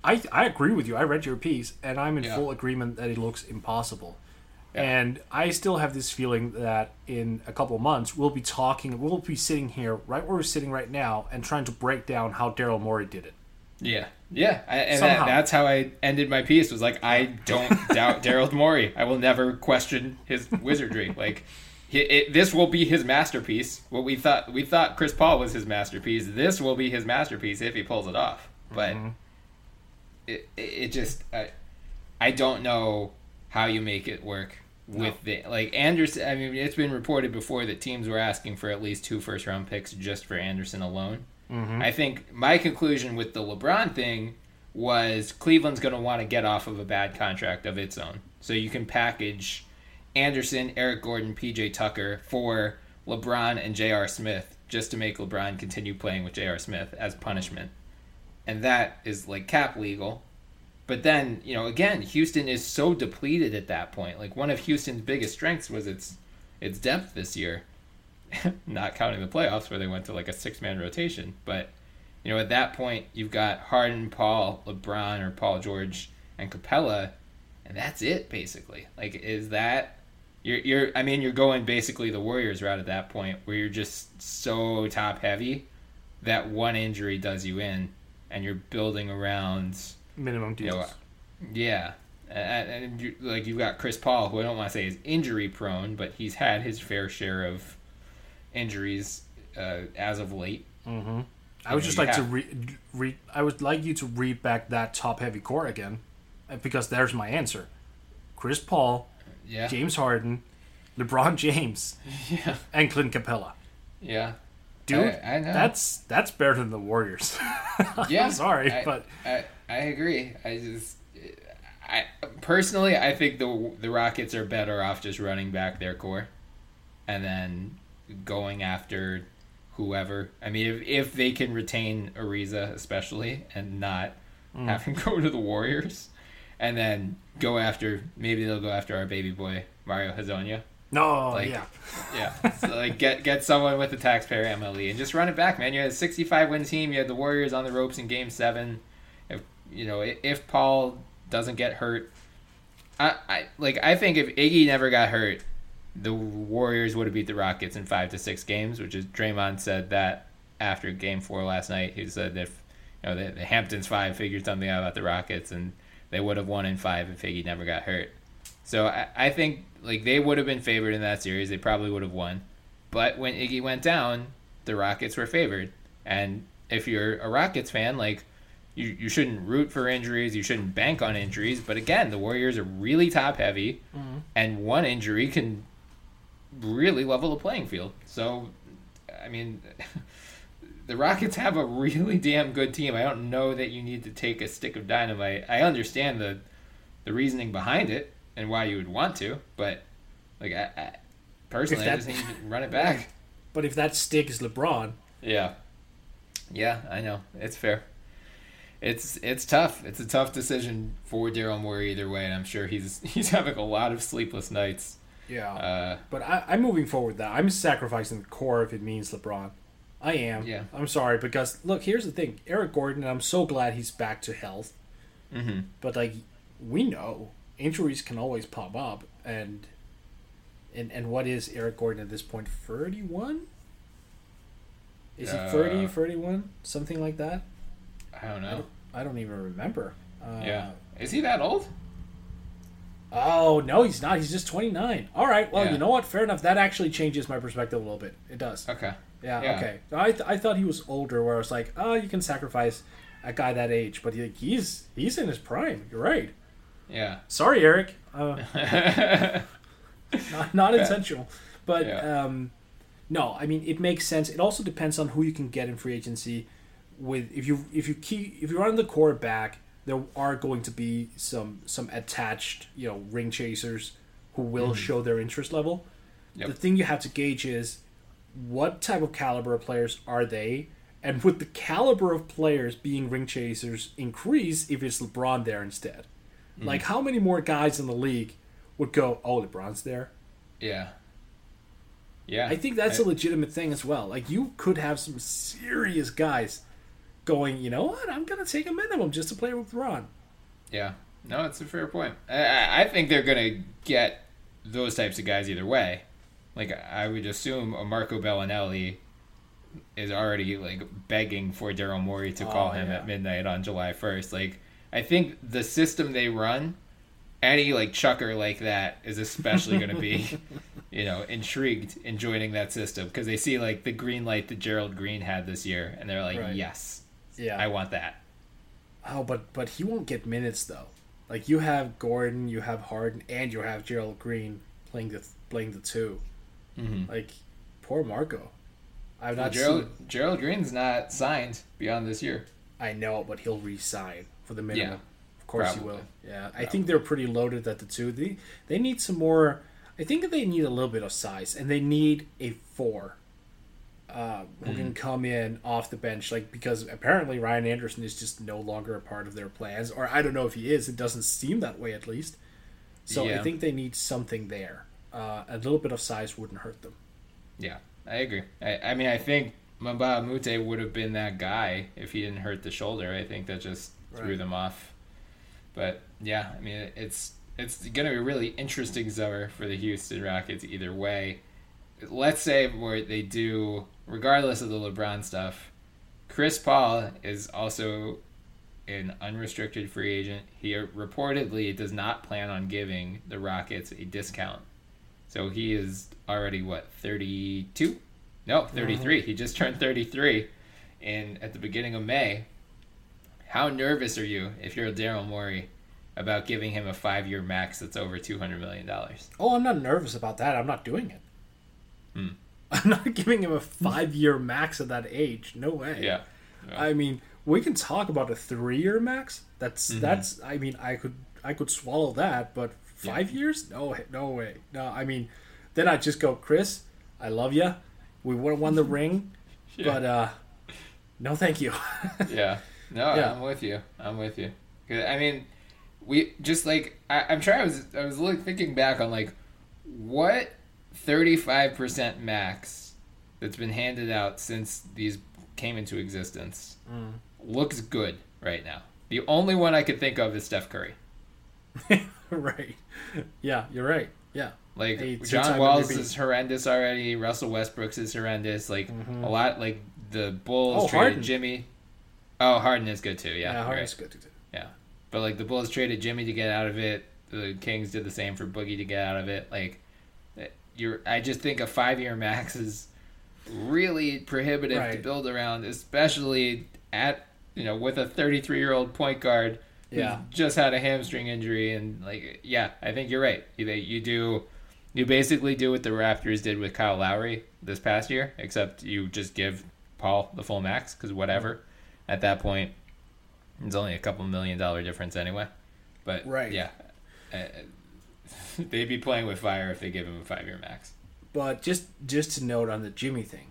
I I agree with you. I read your piece, and I'm in yeah. full agreement that it looks impossible. Yeah. And I still have this feeling that in a couple months we'll be talking, we'll be sitting here right where we're sitting right now, and trying to break down how Daryl Morey did it. Yeah, yeah, I, and that, that's how I ended my piece. Was like, I don't <laughs> doubt Daryl Morey. I will never question his wizardry. Like, it, this will be his masterpiece. What we thought we thought Chris Paul was his masterpiece. This will be his masterpiece if he pulls it off. But mm-hmm. it it just I, I don't know how you make it work with no. the like Anderson. I mean, it's been reported before that teams were asking for at least two first round picks just for Anderson alone. Mm-hmm. I think my conclusion with the LeBron thing was Cleveland's going to want to get off of a bad contract of its own, so you can package Anderson, Eric Gordon, PJ Tucker for LeBron and J.R. Smith just to make LeBron continue playing with J.R. Smith as punishment. And that is like cap legal. But then, you know, again, Houston is so depleted at that point. Like one of Houston's biggest strengths was its its depth this year. <laughs> Not counting the playoffs where they went to like a six man rotation. But, you know, at that point you've got Harden, Paul, LeBron or Paul George and Capela, and that's it basically. Like is that you're you're I mean you're going basically the Warriors route at that point where you're just so top heavy that one injury does you in, and you're building around Minimum you deals. know, yeah. And, and you, like you've got Chris Paul, who I don't want to say is injury prone, but he's had his fair share of injuries uh, as of late. Mm-hmm. I would know, just like to have- read. Re- I would like you to read back that top heavy core again, because there's my answer: Chris Paul, Yeah, James Harden, LeBron James, <laughs> yeah, and Clint Capela. yeah. Dude, I, I know. that's that's better than the Warriors. <laughs> yeah. I'm sorry, I, but I, I agree. I just, I personally, I think the the Rockets are better off just running back their core, and then going after whoever. I mean, if if they can retain Ariza, especially, and not Mm. have him <laughs> go to the Warriors, and then go after maybe they'll go after our baby boy Mario Hezonja. no, Like- yeah, Yeah, <laughs> so like get get someone with the taxpayer MLE and just run it back, man. You had a 65 win team. You had the Warriors on the ropes in Game Seven. If you know if Paul doesn't get hurt, I, I like I think if Iggy never got hurt, the Warriors would have beat the Rockets in five to six games. Which is Draymond said that after Game Four last night. He said if you know the, the Hamptons five figured something out about the Rockets and they would have won in five if Iggy never got hurt. So I, I think like they would have been favored in that series. They probably would have won. But when Iggy went down, the Rockets were favored. And if you're a Rockets fan, like you, you shouldn't root for injuries, you shouldn't bank on injuries. But again, the Warriors are really top heavy, mm-hmm. and one injury can really level the playing field. So, I mean, <laughs> the Rockets have a really <laughs> damn good team. I don't know that you need to take a stick of dynamite. I understand the the reasoning behind it and why you would want to, but like I, I personally, If I that- just need to run it back. <laughs> but if that stick is LeBron, Yeah, yeah, I know it's fair. It's it's tough. It's a tough decision for Daryl Morey either way, and I'm sure he's <laughs> he's having a lot of sleepless nights. yeah. Uh, But I, I'm moving forward. with That I'm sacrificing the core if it means LeBron. I am. Yeah. I'm sorry because look, here's the thing. Eric Gordon. I'm so glad he's back to health. mhm. But like, we know injuries can always pop up, and and and what is Eric Gordon at this point? Thirty one. Is he Uh, 30, 31? something like that? I don't know. I don't even remember. Uh, Yeah, is he that old? Oh no, he's not. He's just twenty nine. All right. Well, Yeah. you know what? Fair enough. That actually changes my perspective a little bit. It does. Okay. Yeah, Yeah. okay. I, th- I thought he was older, where I was like, oh, you can sacrifice a guy that age, but he, he's he's in his prime. You're right. Yeah. Sorry, Eric. Uh, <laughs> not, not intentional, but Yeah. um, no. I mean, it makes sense. It also depends on who you can get in free agency. With if you if you keep if you run the core back, there are going to be some some attached you know ring chasers who will show their interest level. Yep. The thing you have to gauge is what type of caliber of players are they, and would the caliber of players being ring chasers increase if it's LeBron there instead? Mm-hmm. Like, how many more guys in the league would go, "Oh, LeBron's there"? yeah. Yeah. I think that's I- a legitimate thing as well. Like, you could have some serious guys going, "You know what? I'm gonna take a minimum just to play with LeBron." Yeah, no, it's a fair point. I- I, I think they're gonna get those types of guys either way. Like I would assume a Marco Belinelli is already like begging for Daryl Morey to oh, call Oh, him yeah. at midnight on July first. Like I think the system they run, any like chucker like that is especially gonna be, <laughs> you know, intrigued in joining that system because they see like the green light that Gerald Green had this year, and they're like, Right. yes, Yeah. I want that. Oh, but but he won't get minutes though. Like you have Gordon, you have Harden, and you have Gerald Green playing the playing the 2 Mhm. Like poor Marco. I've not Gerald seen. Gerald Green's not signed beyond this year. I know, but he'll resign for the minimum. Yeah, of course probably. he will. Yeah, I think they're pretty loaded at the two. They they need some more. I think they need a little bit of size, and they need a four. Uh, who Mm. can come in off the bench, like because apparently Ryan Anderson is just no longer a part of their plans, or I don't know if he is. It doesn't seem that way, at least. So I think they need something there. Uh, a little bit of size wouldn't hurt them. Yeah, I agree. I, I mean, I think Mbah a Moute would have been that guy if he didn't hurt the shoulder. I think that just threw Right. them off. But yeah, I mean, it's it's going to be a really interesting summer for the Houston Rockets either way. Let's say where they do, regardless of the LeBron stuff, Chris Paul is also an unrestricted free agent. He reportedly does not plan on giving the Rockets a discount. So he is already what, 32? No, 33. He just turned 33 in at the beginning of May. How nervous are you if you're Daryl Morey about giving him a 5-year max that's over 200 million dollars? Oh, I'm not nervous about that. I'm not doing it. Hmm. <laughs> I'm not giving him a five year max at that age. No way. Yeah. Yeah. I mean, we can talk about a three year max. That's Mm-hmm. that's. I mean, I could I could swallow that, but five years? No, no way. No, I mean, then I just go, Chris. I love you. We won the ring, <laughs> but uh, no, thank you. <laughs> yeah. No, Yeah. I'm with you. I'm with you. I mean, we just like I, I'm trying. I was I was like thinking back on like what 35 percent max that's been handed out since these came into existence Mm. looks good right now. The only one I could think of is Steph Curry. <laughs> <laughs> right. Yeah, you're right. Yeah. Like John Walls MVP. is horrendous already. Russell Westbrook's is horrendous. Like a lot. Like the Bulls Oh, traded Harden. Jimmy. Oh, Harden is good too. Yeah, Yeah, Harden's right. good too. Yeah, but like the Bulls traded Jimmy to get out of it. The Kings did the same for Boogie to get out of it. Like, eh, you're. I just think a five year max is really prohibitive to build around, especially at you know with a 33 year old point guard Yeah. just had a hamstring injury and like yeah, I think you're right. You you do. You basically do what the Raptors did with Kyle Lowry this past year, except you just give Paul the full max because whatever. At that point, it's only a couple million dollar difference anyway. But Right. yeah, uh, <laughs> they'd be playing with fire if they give him a five year max. But just just to note on the Jimmy thing,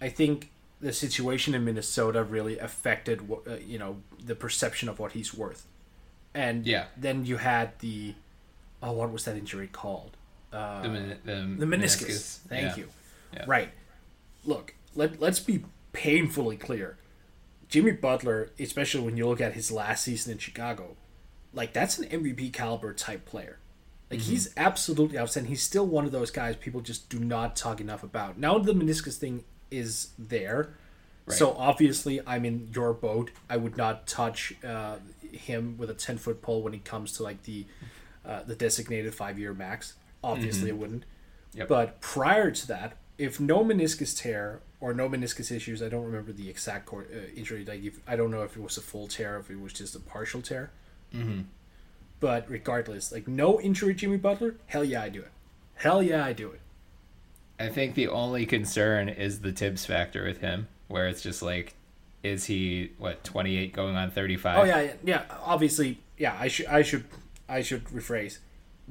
I think the situation in Minnesota really affected what uh, you know the perception of what he's worth, and Yeah. then you had the oh what was that injury called? Uh, The, men- the, the meniscus. Thank Yeah. you. Yeah. Right. Look, let let's be painfully clear. Jimmy Butler, especially when you look at his last season in Chicago, like that's an MVP caliber type player. Like Mm-hmm. he's absolutely outstanding. He's still one of those guys people just do not talk enough about. Now the meniscus thing is there. So obviously I'm in your boat. I would not touch uh, him with a ten foot pole when it comes to like the uh, the designated five year max. Obviously it wouldn't. Yep. But prior to that, if no meniscus tear or no meniscus issues, I don't remember the exact cor- uh, injury. Like if, I don't know if it was a full tear, if it was just a partial tear. Mm-hmm. But regardless, like no injury, Jimmy Butler. Hell yeah, I do it. Hell yeah, I do it. I think the only concern is the Tibbs factor with him, where it's just like, is he what 28 going on 35? Oh yeah, yeah, yeah. Obviously, yeah. I should, I should, I should rephrase.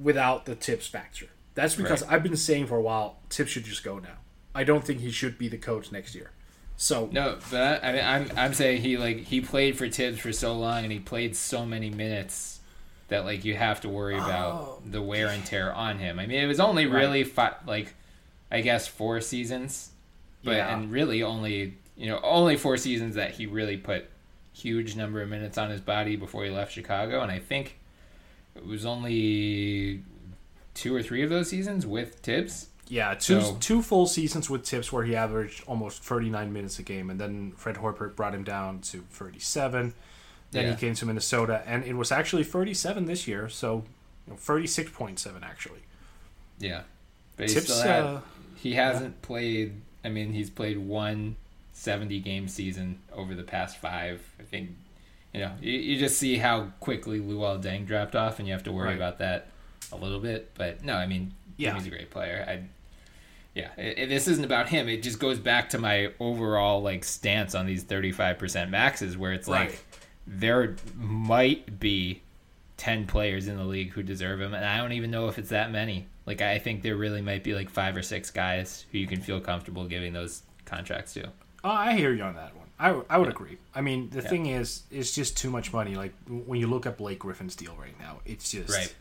Without the Tibbs factor. That's because Right. I've been saying for a while, Tibbs should just go now. I don't think he should be the coach next year. So No, but I, I mean, I'm I'm saying he like he played for Tibbs for so long and he played so many minutes that like you have to worry Oh. about the wear and tear on him. I mean, it was only really like I guess four seasons, but Yeah. and really only you know only four seasons that he really put huge number of minutes on his body before he left Chicago, and I think it was only two or three of those seasons with Tibbs. Yeah, two So- two full seasons with Tibbs where he averaged almost 39 minutes a game, and then Fred Hoiberg brought him down to 37. Then Yeah. he came to Minnesota, and it was actually 37 this year, so you know, 36.7 actually. Yeah, but still had. uh, he hasn't played. I mean, he's played one 70 game season over the past five. I think, you know, you, you just see how quickly Luol Deng dropped off, and you have to worry Right. about that a little bit. But no, I mean, Yeah. Jimmy's a great player. I, yeah, it, it- this isn't about him. It just goes back to my overall like stance on these 35% maxes, where it's like Right. there might be 10 players in the league who deserve him and i don't even know if it's that many like i think there really might be like five or six guys who you can feel comfortable giving those contracts to Oh, I hear you on that one. I, I would Yeah. agree. I mean, the Yeah. thing is, it's just too much money. Like when you look at Blake Griffin's deal right now, it's just Right.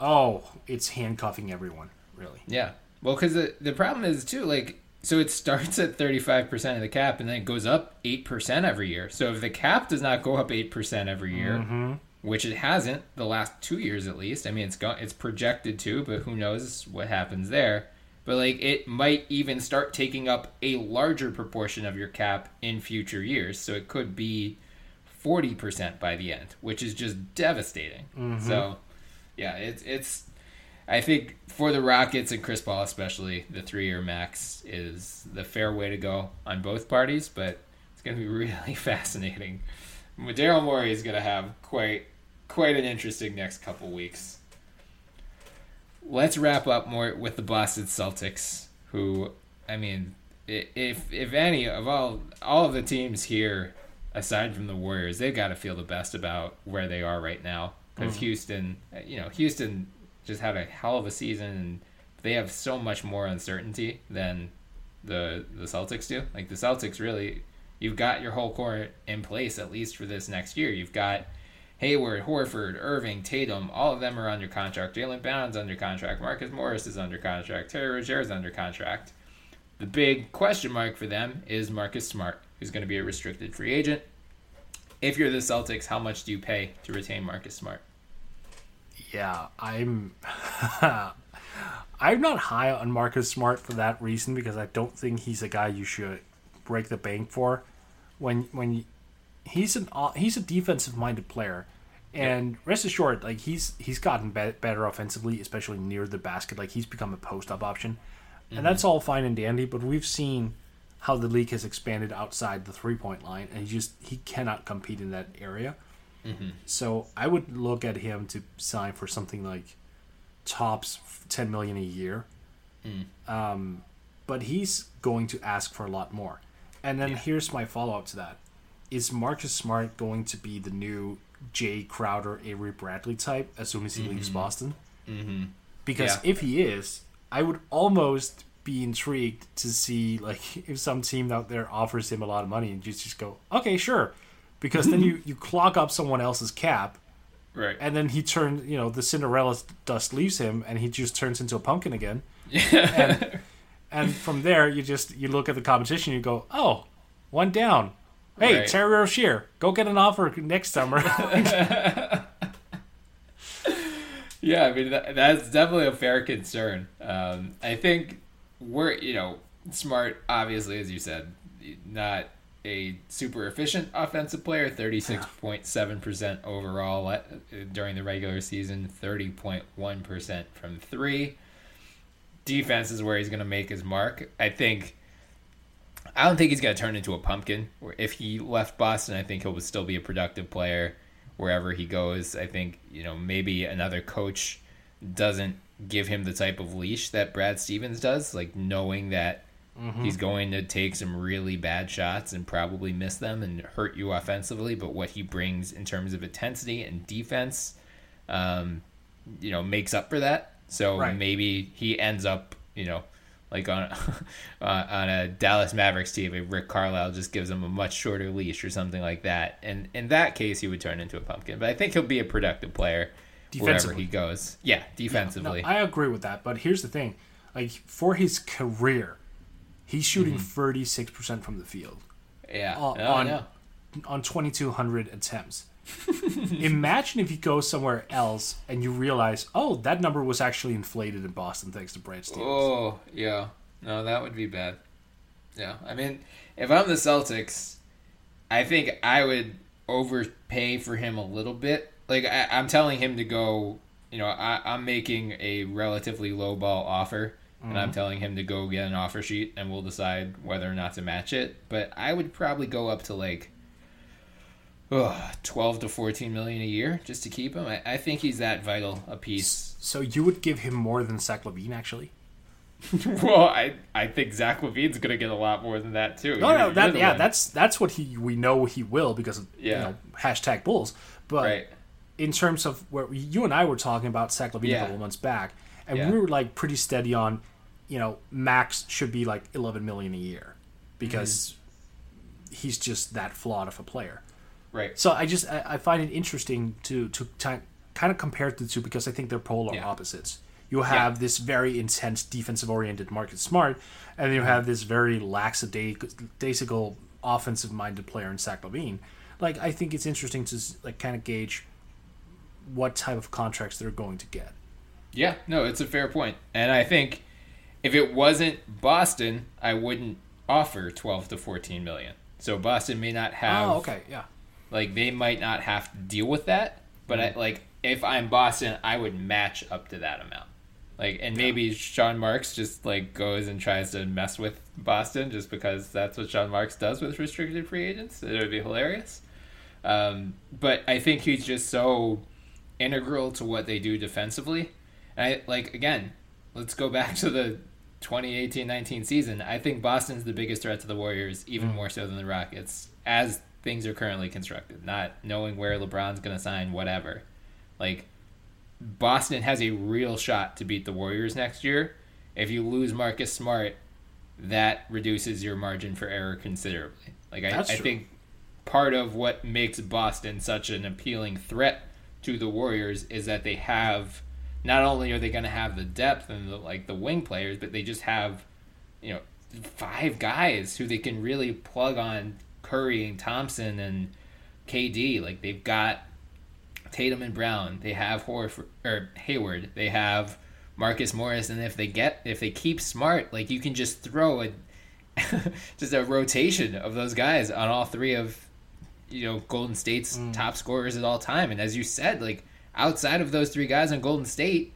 Oh, it's handcuffing everyone. Really. yeah well because the, the problem is too like so it starts at 35% of the cap and then it goes up 8% every year so if the cap does not go up 8% every year Mm-hmm. which it hasn't the last two years at least i mean it's go- it's projected to but who knows what happens there but like it might even start taking up a larger proportion of your cap in future years. So it could be 40% by the end, which is just devastating. Mm-hmm. So, yeah, it's it's I think for the Rockets and Chris Paul especially, the 3-year max is the fair way to go on both parties, but it's going to be <laughs> really fascinating. Daryl Morey is going to have quite quite an interesting next couple weeks. Let's wrap up more with the Boston Celtics, who I mean, if if any of all all of the teams here aside from the Warriors, they've got to feel the best about where they are right now. Because mm. Houston, you know, Houston just had a hell of a season, and they have so much more uncertainty than the the Celtics do. Like the Celtics, really, you've got your whole core in place at least for this next year. You've got Hayward, Horford, Irving, Tatum, all of them are under contract. Jaylen Brown's under contract. Marcus Morris is under contract. Terry Rozier is under contract. The big question mark for them is Marcus Smart who's going to be a restricted free agent. If you're the Celtics, how much do you pay to retain Marcus Smart? Yeah, I'm <laughs> I'm not high on Marcus Smart for that reason because I don't think he's a guy you should break the bank for. When when he's an he's a defensive minded player, and rest assured, like he's he's gotten be- better offensively, especially near the basket. Like he's become a post up option, mm-hmm. and that's all fine and dandy. But we've seen how the league has expanded outside the three point line, and he just he cannot compete in that area. Mm-hmm. So I would look at him to sign for something like tops ten million a year. Mm. Um, but he's going to ask for a lot more. And then yeah. here's my follow up to that: Is Marcus Smart going to be the new Jae Crowder, Avery Bradley type as soon as he mm-hmm. leaves Boston? Mm-hmm. Because yeah. if he is, I would almost be intrigued to see like <laughs> if some team out there offers him a lot of money and just just go okay sure because then you <laughs> you clog up someone else's cap right and then he turns you know the cinderella dust leaves him and he just turns into a pumpkin again and, and from there you just you look at the competition you go oh one down hey right. terry rozier go get an offer next summer. <laughs> Yeah i mean that, that's definitely a fair concern. Um, i think we're you know smart obviously as you said not a super efficient offensive player 36.7% overall uh, during the regular season 30.1% from 3 defense is where he's going to make his mark. I think i don't think he's going to turn into a pumpkin if he left boston i think he'll still be a productive player wherever he goes i think you know maybe another coach doesn't give him the type of leash that Brad Stevens does, like knowing that mm-hmm. he's going to take some really bad shots and probably miss them and hurt you offensively, but what he brings in terms of intensity and defense, um, you know, makes up for that. So right. maybe he ends up, you know, like on <laughs> uh, on a Dallas Mavericks team, if Rick Carlisle just gives him a much shorter leash or something like that, and in that case, he would turn into a pumpkin. But I think he'll be a productive player wherever he goes. Yeah, defensively. Yeah, no, I agree with that. But here's the thing: like for his career, he's shooting mm-hmm. 36 mm-hmm. percent from the field. Yeah, on oh, on, on 2,200 attempts. <laughs> Imagine if you go somewhere else and you realize, oh, that number was actually inflated in Boston thanks to Brad Stevens. Oh, yeah. No, that would be bad. Yeah. I mean, if I'm the Celtics, I think I would overpay for him a little bit like I, am telling him to go. You know, I, I'm making a relatively low ball offer, mm-hmm. and I'm mm-hmm. telling him to go get an offer sheet, and we'll decide whether or not to match it. But I would probably go up to like. 12 to 14 million a year just to keep him. I, I think he's that vital a piece. So you would give him more than Zach LaVine, actually? <laughs> well, I I think Zach LaVine's gonna get a lot more than that too. No, you're, no, that, yeah, one. that's that's what he we know he will because of yeah. you know hashtag Bulls. But right in terms of where you and I were talking about Zach LaVine yeah. a couple months back, and yeah. we were like pretty steady on, you know, max should be like 11 million a year because mm-hmm. he's just that flawed of a player. Right. So I just I, I find it interesting to to t- kind of compare the two because I think they're polar yeah. opposites. You have this very intense defensive oriented Marcus Smart, and you have this very lackadaisical offensive minded player in Zach LaVine. Like I think it's interesting to like kind of gauge what type of contracts they're going to get. Yeah, no, it's a fair point. And I think if it wasn't Boston, I wouldn't offer 12 to 14 million. So Boston may not oh, have Oh, okay, yeah. Like they might not have to deal with that, but I, like if I'm Boston, I would match up to that amount. Like and maybe Sean Marks just like goes and tries to mess with Boston just because that's what Sean Marks does with restricted free agents. It would be hilarious. Um, but I think he's just so integral to what they do defensively. And I like again, let's go back <laughs> to the 2018-19 season. I think Boston's the biggest threat to the Warriors, even more so than the Rockets, as things are currently constructed. Not knowing where LeBron's going to sign, whatever. Like Boston has a real shot to beat the Warriors next year. If you lose Marcus Smart, that reduces your margin for error considerably. Like I, I think part of what makes Boston such an appealing threat to the Warriors is that they have not only are they going to have the depth and the, like the wing players, but they just have you know five guys who they can really plug on Curry and Thompson and KD. Like they've got Tatum and Brown. They have Horford or Hayward. They have Marcus Morris, and if they get if they keep smart, like you can just throw a <laughs> just a rotation of those guys on all three of you know Golden State's mm. top scorers at all time. And as you said, like outside of those three guys on Golden State,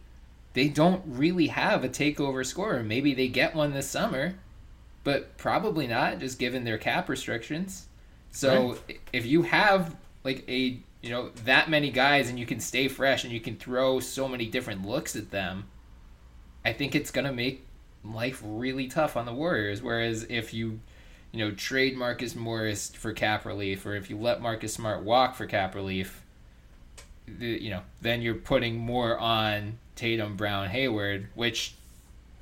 they don't really have a takeover scorer. Maybe they get one this summer, but probably not, just given their cap restrictions. So if you have like a you know that many guys and you can stay fresh and you can throw so many different looks at them, I think it's gonna make life really tough on the Warriors. Whereas if you you know trade Marcus Morris for cap relief, or if you let Marcus Smart walk for cap relief, you know then you're putting more on Tatum, Brown, Hayward, which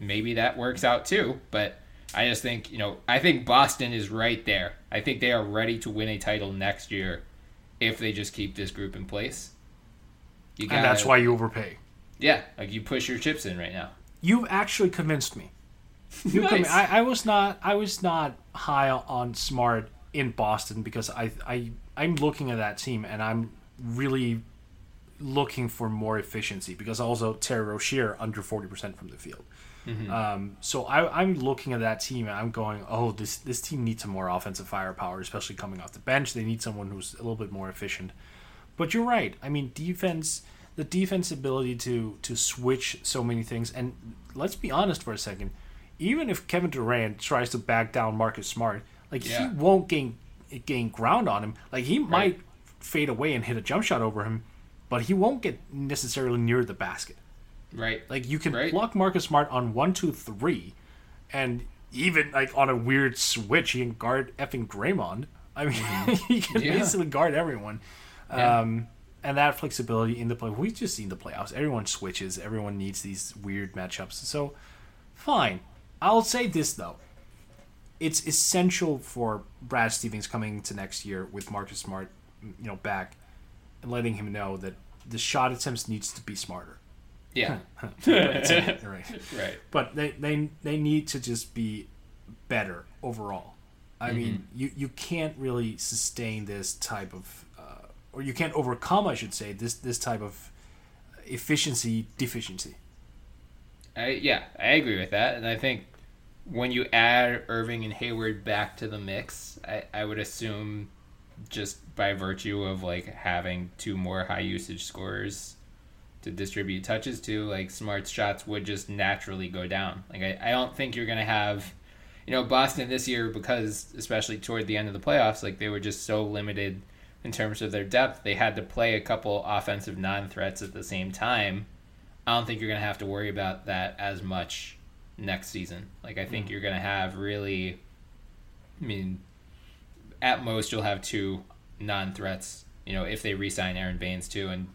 maybe that works out too. But I just think you know I think Boston is right there. I think they are ready to win a title next year if they just keep this group in place. You And that's gotta- why you overpay. yeah, like you push your chips in right now. You've actually convinced me. <laughs> You Nice. convinced- I, I was not I was not high on Smart in Boston because I I I'm looking at that team and I'm really looking for more efficiency because also Terry Rozier under forty percent from the field. Um, so I, I'm looking at that team and I'm going, oh, this this team needs some more offensive firepower, especially coming off the bench. They need someone who's a little bit more efficient. But you're right. I mean, defense, the defense ability to to switch so many things, and let's be honest for a second. Even if Kevin Durant tries to back down Marcus Smart, like Yeah. he won't gain gain ground on him. Like he might fade away and hit a jump shot over him, but he won't get necessarily near the basket. Right. Like you can Right. block Marcus Smart on one, two, three, and even like on a weird switch, he can guard effing Draymond. I mean, <laughs> he can Mm-hmm. Yeah. basically guard everyone. Yeah. Um, and that flexibility in the play, we've just seen the playoffs. Everyone switches. Everyone needs these weird matchups. So, fine. I'll say this though. It's essential for Brad Stevens coming to next year with Marcus Smart, you know, back, and letting him know that the shot attempts needs to be smarter. Yeah. <laughs> right. right. But they, they they need to just be better overall. I mean, you you can't really sustain this type of, uh, or you can't overcome, I should say, this this type of efficiency deficiency. I yeah, I agree with that, and I think when you add Irving and Hayward back to the mix, I, I would assume just by virtue of like having two more high usage scorers to distribute touches to, like Smart's shots would just naturally go down. Like I, I don't think you're gonna have you know, Boston this year because especially toward the end of the playoffs, like they were just so limited in terms of their depth, they had to play a couple offensive non threats at the same time. I don't think you're going to have to worry about that as much next season. Like, I think mm. you're going to have really, I mean, at most, you'll have two non threats, you know, if they re sign Aron Baynes too. And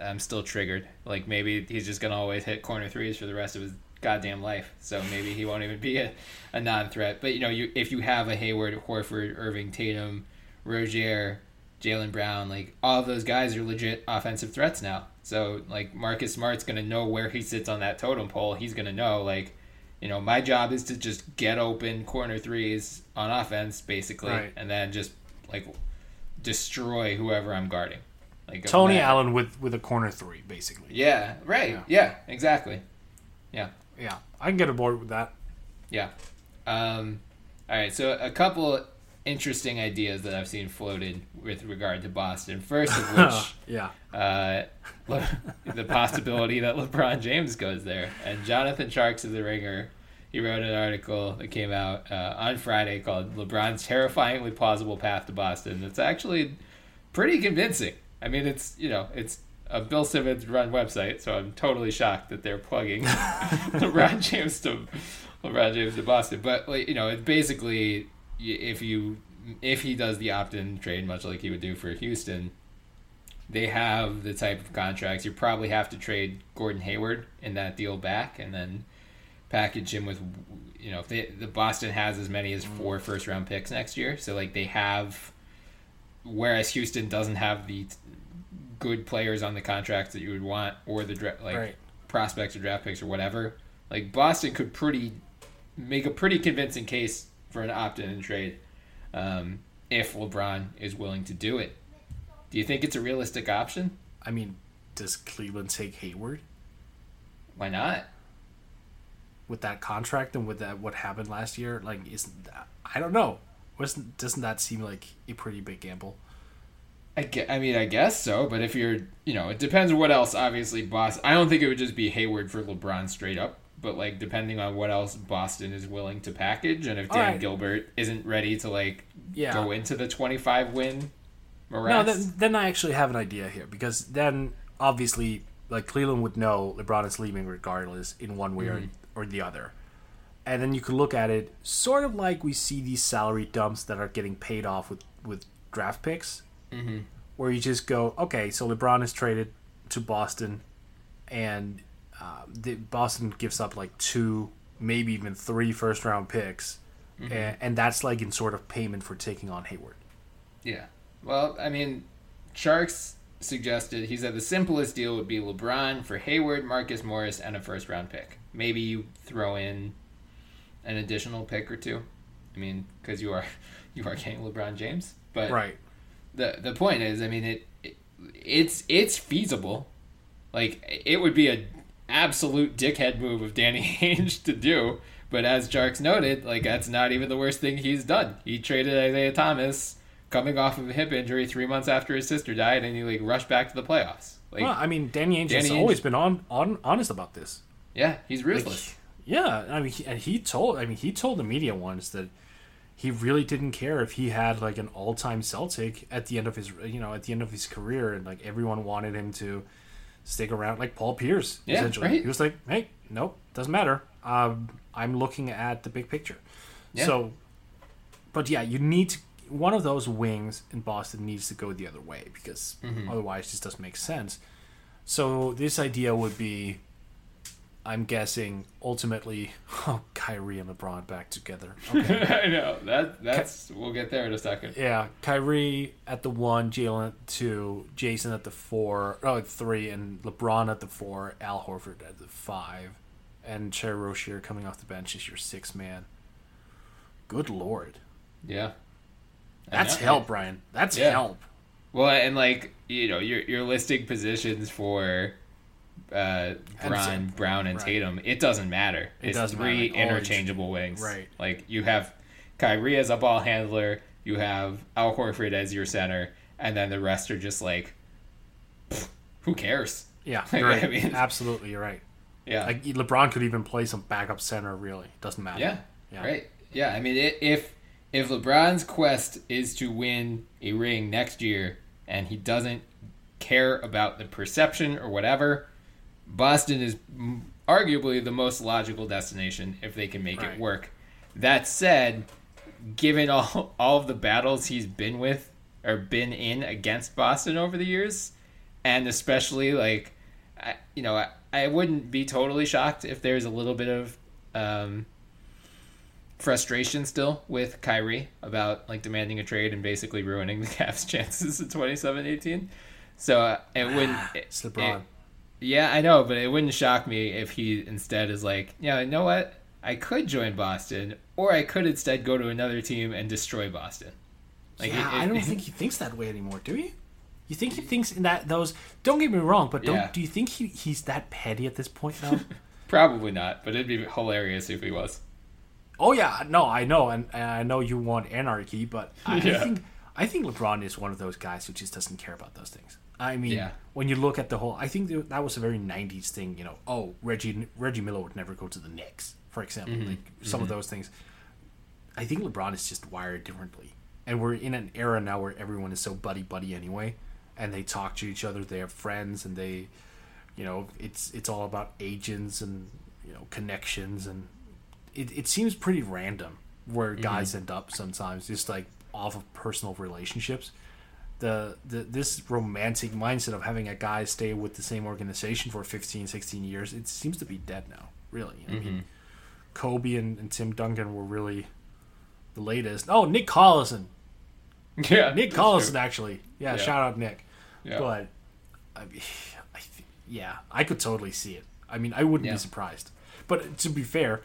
I'm still triggered. Like, maybe he's just going to always hit corner threes for the rest of his goddamn life. So maybe he won't even be a, a non threat. But, you know, you if you have a Hayward, Horford, Irving, Tatum, Rozier, Jaylen Brown, like all of those guys are legit offensive threats now. So like Marcus Smart's gonna know where he sits on that totem pole. He's gonna know like, you know, my job is to just get open corner threes on offense, basically, Right. and then just like destroy whoever I'm guarding. Like Tony Allen with with a corner three, basically. Yeah, right. Yeah. Yeah, exactly. Yeah. Yeah, I can get aboard with that. Yeah. Um, all right. So a couple interesting ideas that I've seen floated with regard to Boston. First of <laughs> which, yeah, uh, <laughs> the possibility that LeBron James goes there. And Jonathan Tjarks is the ringer. He wrote an article that came out uh, on Friday called "LeBron's Terrifyingly Plausible Path to Boston." It's actually pretty convincing. I mean, it's you know, it's a Bill Simmons run website, so I'm totally shocked that they're plugging <laughs> <laughs> LeBron James to LeBron James to Boston. But like, you know, it's basically if you if he does the opt-in trade, much like he would do for Houston, they have the type of contracts. You probably have to trade Gordon Hayward in that deal back, and then package him with, you know, if they, the Boston has as many as four mm. first round picks next year, so like they have, whereas Houston doesn't have the good players on the contracts that you would want or the dra- like Right. prospects or draft picks or whatever. Like Boston could pretty make a pretty convincing case for an opt-in and trade um, if LeBron is willing to do it. Do you think it's a realistic option? I mean, does Cleveland take Hayward Why not? with that contract and with that what happened last year? Like, isn't that, I don't know. Wasn't doesn't that seem like a pretty big gamble? I, I mean, I guess so, but if you're, you know, it depends on what else, obviously, Boston. I don't think it would just be Hayward for LeBron straight up, but, like, depending on what else Boston is willing to package, and if Dan Alright. Gilbert isn't ready to, like, Yeah. go into the 25 win No, then, then I actually have an idea here because then obviously, like Cleveland would know LeBron is leaving regardless in one way or, mm-hmm. or the other, and then you could look at it sort of like we see these salary dumps that are getting paid off with with draft picks, mm-hmm. where you just go, okay, so LeBron is traded to Boston, and um, the, Boston gives up like two, maybe even three first round picks, and, and that's like in sort of payment for taking on Hayward. Yeah. Well, I mean, Tjarks suggested he said the simplest deal would be LeBron for Hayward, Marcus Morris, and a first round pick. Maybe you throw in an additional pick or two. I mean, because you are <laughs> you are getting LeBron James, but Right. The the point is, I mean, it, it it's it's feasible. Like it would be an absolute dickhead move of Danny <laughs> Ainge to do, but as Tjarks noted, like that's not even the worst thing he's done. He traded Isaiah Thomas coming off of a hip injury three months after his sister died, and he like rushed back to the playoffs. Like, Well, I mean, Danny Ainge has Danny Ainge- always been on, on honest about this. yeah, he's ruthless. Yeah, I mean, he, and he told, I mean, he told the media once that he really didn't care if he had like an all-time Celtic at the end of his, you know, at the end of his career, and like everyone wanted him to stick around, like Paul Pierce. Yeah, essentially, right. he was like, "Hey, nope, doesn't matter. Um, I'm looking at the big picture." Yeah. So, but yeah, you need to, one of those wings in Boston needs to go the other way because Mm-hmm. otherwise, this doesn't make sense. So this idea would be, I'm guessing, ultimately, <laughs> oh, Kyrie and LeBron back together. <laughs> Okay. I know that that's we'll get there in a second. yeah, Kyrie at the one, Jaylen at two, Jayson at the four, oh, at three, and LeBron at the four, Al Horford at the five, and Terry Rozier coming off the bench is your six man. Good lord, Yeah, that's help, Bryan. That's Yeah. help. Well, and like you know, you're you're listing positions for uh, Brown, And- Brown, and right. Tatum. It doesn't matter. It it's doesn't three matter. Interchangeable wings. Right. Like you have Kyrie as a ball handler. You have Al Horford as your center, and then the rest are just like, who cares? Yeah, <laughs> I right. mean- Absolutely, you're right. Yeah. Like LeBron could even play some backup center. Really, doesn't matter. Yeah. Yeah. Right. Yeah. I mean, i if if LeBron's quest is to win a ring next year, and he doesn't care about the perception or whatever, Boston is arguably the most logical destination if they can make Right. it work. That said, given all <laughs> all of the battles he's been with or been in against Boston over the years, and especially like, I, you know, I, I wouldn't be totally shocked if there's a little bit of um, frustration still with Kyrie about like demanding a trade and basically ruining the <laughs> Cavs' chances in 27-18. So uh, it wouldn't. It's LeBron. it- yeah, I know, but it wouldn't shock me if he instead is like, yeah, you know what? I could join Boston, or I could instead go to another team and destroy Boston. Like, yeah, it- I don't it- <laughs> think he thinks that way anymore. Do you? You think he thinks in that those? Don't get me wrong, but don't. Yeah. Do you think he, he's that petty at this point now? <laughs> Probably not, but it'd be hilarious if he was. Oh yeah, no, I know, and, and I know you want anarchy, but I, <laughs> Yeah. I think I think LeBron is one of those guys who just doesn't care about those things. I mean, Yeah. when you look at the whole, I think that was a very '90s thing. You know, oh Reggie Reggie Miller would never go to the Knicks, for example. Mm-hmm. Like some of those things. I think LeBron is just wired differently, and we're in an era now where everyone is so buddy buddy anyway, and they talk to each other. They have friends, and they, you know, it's it's all about agents and you know connections, and it it seems pretty random where guys end up sometimes, just like off of personal relationships. The, the this romantic mindset of having a guy stay with the same organization for 15 16 years it seems to be dead now really. I mean mm-hmm. kobe and, and tim duncan were really the latest. Oh nick collison. <laughs> Yeah, nick collison true. actually. Yeah, Yeah. shout out nick. Yeah. but I, mean, <sighs> I th- yeah i could totally see it. I mean i wouldn't Yeah. be surprised. But to be fair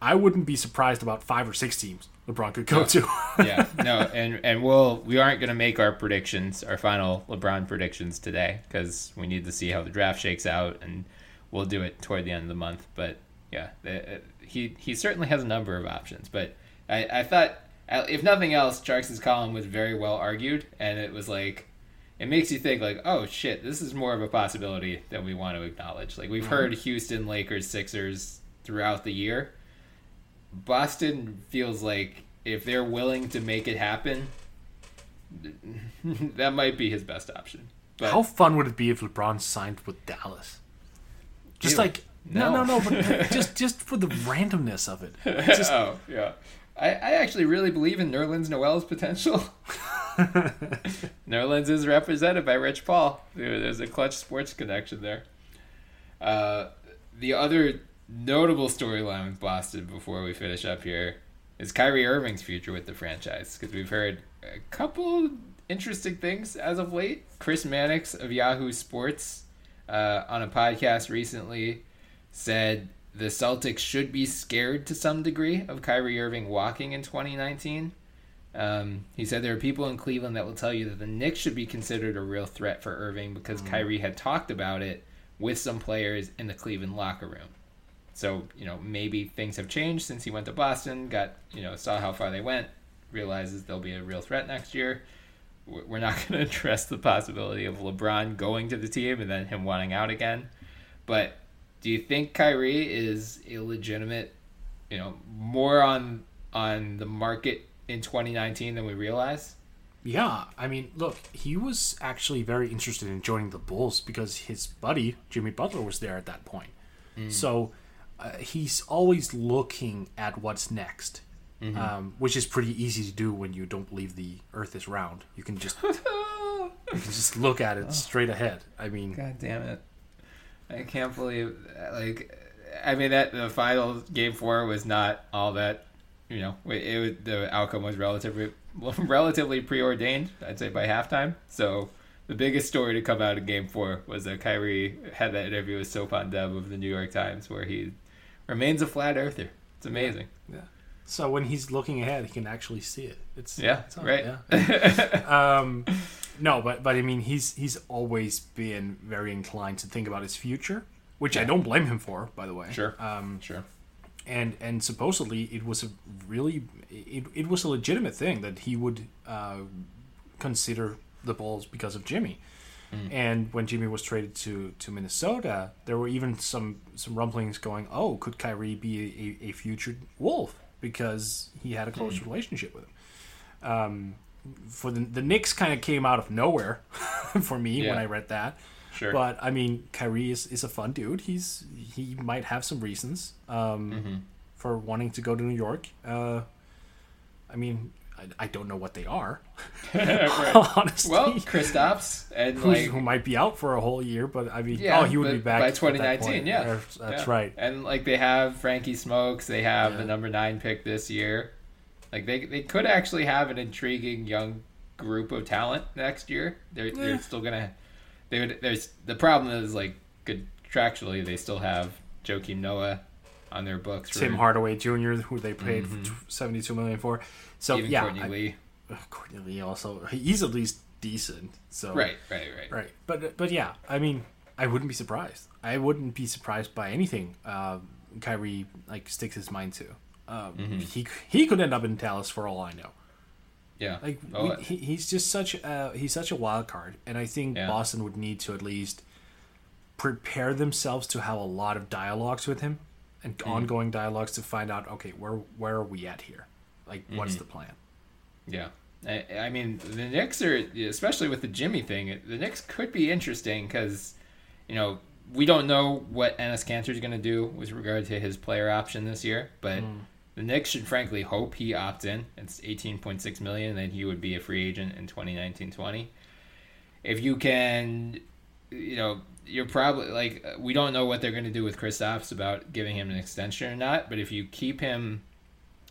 i wouldn't be surprised about five or six teams lebron could go to <laughs> yeah, no, and and we'll we aren't gonna make our predictions, our final LeBron predictions today because we need to see how the draft shakes out, and we'll do it toward the end of the month. But yeah, the, uh, he he certainly has a number of options. But I I thought uh, if nothing else, Tjarks' column was very well argued, and it was like. It makes you think like, oh shit, this is more of a possibility than we want to acknowledge. Like we've heard Houston, Lakers, Sixers throughout the year, Boston feels like if they're willing to make it happen, <laughs> that might be his best option. But How fun would it be if LeBron signed with Dallas? Just Ew. like no, No. no, no, but <laughs> just just for the randomness of it. <laughs> Just oh yeah, I, I actually really believe in Nerlens Noel's potential. Nerlens is represented by Rich Paul. There's a Klutch Sports connection there. Uh, the other notable storyline with Boston before we finish up here is Kyrie Irving's future with the franchise because we've heard a couple interesting things as of late. Chris Mannix of Yahoo Sports uh, on a podcast recently said the Celtics should be scared to some degree of Kyrie Irving walking in 2019. Um, he said there are people in Cleveland that will tell you that the Knicks should be considered a real threat for Irving because Kyrie had talked about it with some players in the Cleveland locker room. So, you know, maybe things have changed since he went to Boston, got, you know, saw how far they went, realizes there'll be a real threat next year. We're not <laughs> going to address the possibility of LeBron going to the team and then him wanting out again. But do you think Kyrie is illegitimate? you know, more on on the market in 2019 than we realize? yeah, I mean, look, he was actually very interested in joining the Bulls because his buddy Jimmy Butler was there at that point. Mm. So uh, he's always looking at what's next. Um, which is pretty easy to do when you don't believe the Earth is round. You can just <laughs> you can just look at it straight ahead. I mean, God damn it! I can't believe like I mean that the final game four was not all that you know it, it the outcome was relatively <laughs> relatively preordained. I'd say by halftime. So the biggest story to come out of game four was that Kyrie had that interview with Sopan Deb of the New York Times where he remains a flat earther. It's amazing. Yeah. So when he's looking ahead, he can actually see it. It's Yeah, it's on- right. yeah. <laughs> um, no, but but I mean, he's he's always been very inclined to think about his future, which I don't blame him for, by the way. Sure. Um, sure. and and supposedly it was a really it, it was a legitimate thing that he would uh, consider the Bulls because of Jimmy. And when Jimmy was traded to, to Minnesota, there were even some some rumblings going, "Oh, could Kyrie be a, a, future Wolf because he had a close relationship with him?" Um, for the the Knicks, kind of came out of nowhere <laughs> for me when I read that. Sure. But I mean, Kyrie is, is a fun dude. He's he might have some reasons um, Mm-hmm. for wanting to go to New York. Uh, I mean, I, I don't know what they are, <laughs> Right. <laughs> honestly. Well, Kristaps and Who's, like who might be out for a whole year, but I mean, Yeah, oh, he would be back by at that 2019. point. Yeah, That's- Yeah. right. And like they have Frankie Smokes, they have the number nine pick this year. Like they they could actually have an intriguing young group of talent next year. They're they're still gonna. They would. There's the problem is like contractually they still have Joakim Noah on their books. Tim for Hardaway Jr., who they paid seventy-two million for. So even yeah, Courtney I- Lee. Courtney Lee also he's at least decent. So Right, right, right. right. But but yeah, I mean, I wouldn't be surprised. I wouldn't be surprised by anything uh, Kyrie like sticks his mind to. Um, Mm-hmm. He he could end up in Dallas for all I know. Yeah. Like Oh, we, he, he's just such a he's such a wild card, and I think Yeah. Boston would need to at least prepare themselves to have a lot of dialogues with him and Mm-hmm. ongoing dialogues to find out okay where where are we at here, like what's Mm-hmm. the plan? Yeah. I, I mean, the Knicks are, especially with the Jimmy thing, the Knicks could be interesting because, you know, we don't know what Enes Kanter is going to do with regard to his player option this year, but the Knicks should frankly hope he opts in. It's 18.6 million, then he would be a free agent in 2019-20. If you can, you know, you're probably like we don't know what they're going to do with Kristaps about giving him an extension or not, but if you keep him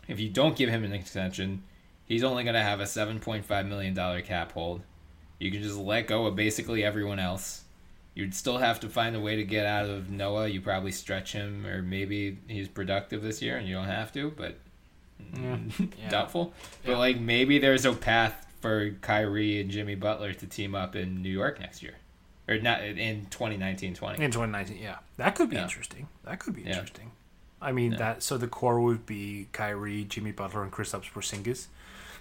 if you don't give him an extension, he's only going to have a $7.5 million cap hold. You can just let go of basically everyone else. You'd still have to find a way to get out of Noah. You probably stretch him, or maybe he's productive this year and you don't have to, but Yeah. <laughs> doubtful. But like maybe there's a path for Kyrie and Jimmy Butler to team up in New York next year, or not in 2019-20. In 2019, yeah, that could be Yeah. interesting. That could be Yeah. interesting. I mean Yeah. that so the core would be Kyrie, Jimmy Butler, and Kristaps Porzingis.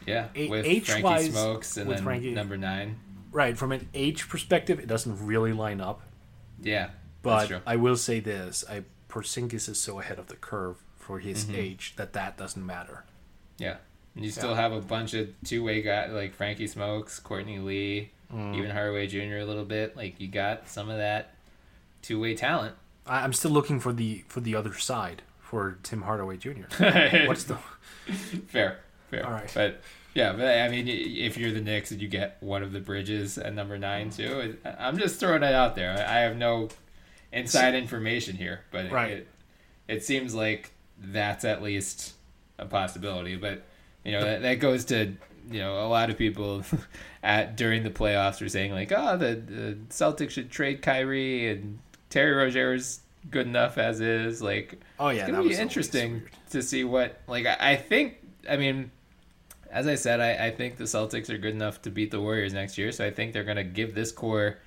Yeah, A- with age-wise, Frankie Smokes and with then Frankie- number nine. Right, from an age perspective, it doesn't really line up. Yeah, But. I will say this: I Porzingis is so ahead of the curve for his Mm-hmm. age that that doesn't matter. Yeah. And you still have a bunch of two way guys like Frankie Smokes, Courtney Lee, Mm. even Hardaway Jr. a little bit. Like you got some of that two way talent. I, I'm still looking for the for the other side for Tim Hardaway Jr. <laughs> What's the <laughs> fair, fair. All right. But yeah, but I mean, if you're the Knicks and you get one of the Bridges at number nine too, I'm just throwing it out there. I have no inside information here, but it, Right. it, it seems like that's at least a possibility. But you know that, that goes to you know a lot of people <laughs> at during the playoffs were saying like, oh, the, the Celtics should trade Kyrie and Terry Rozier's good enough as is. Like, oh yeah, it's that gonna be interesting to see what like I, I think I mean as I said I, I think the Celtics are good enough to beat the Warriors next year so I think they're gonna give this core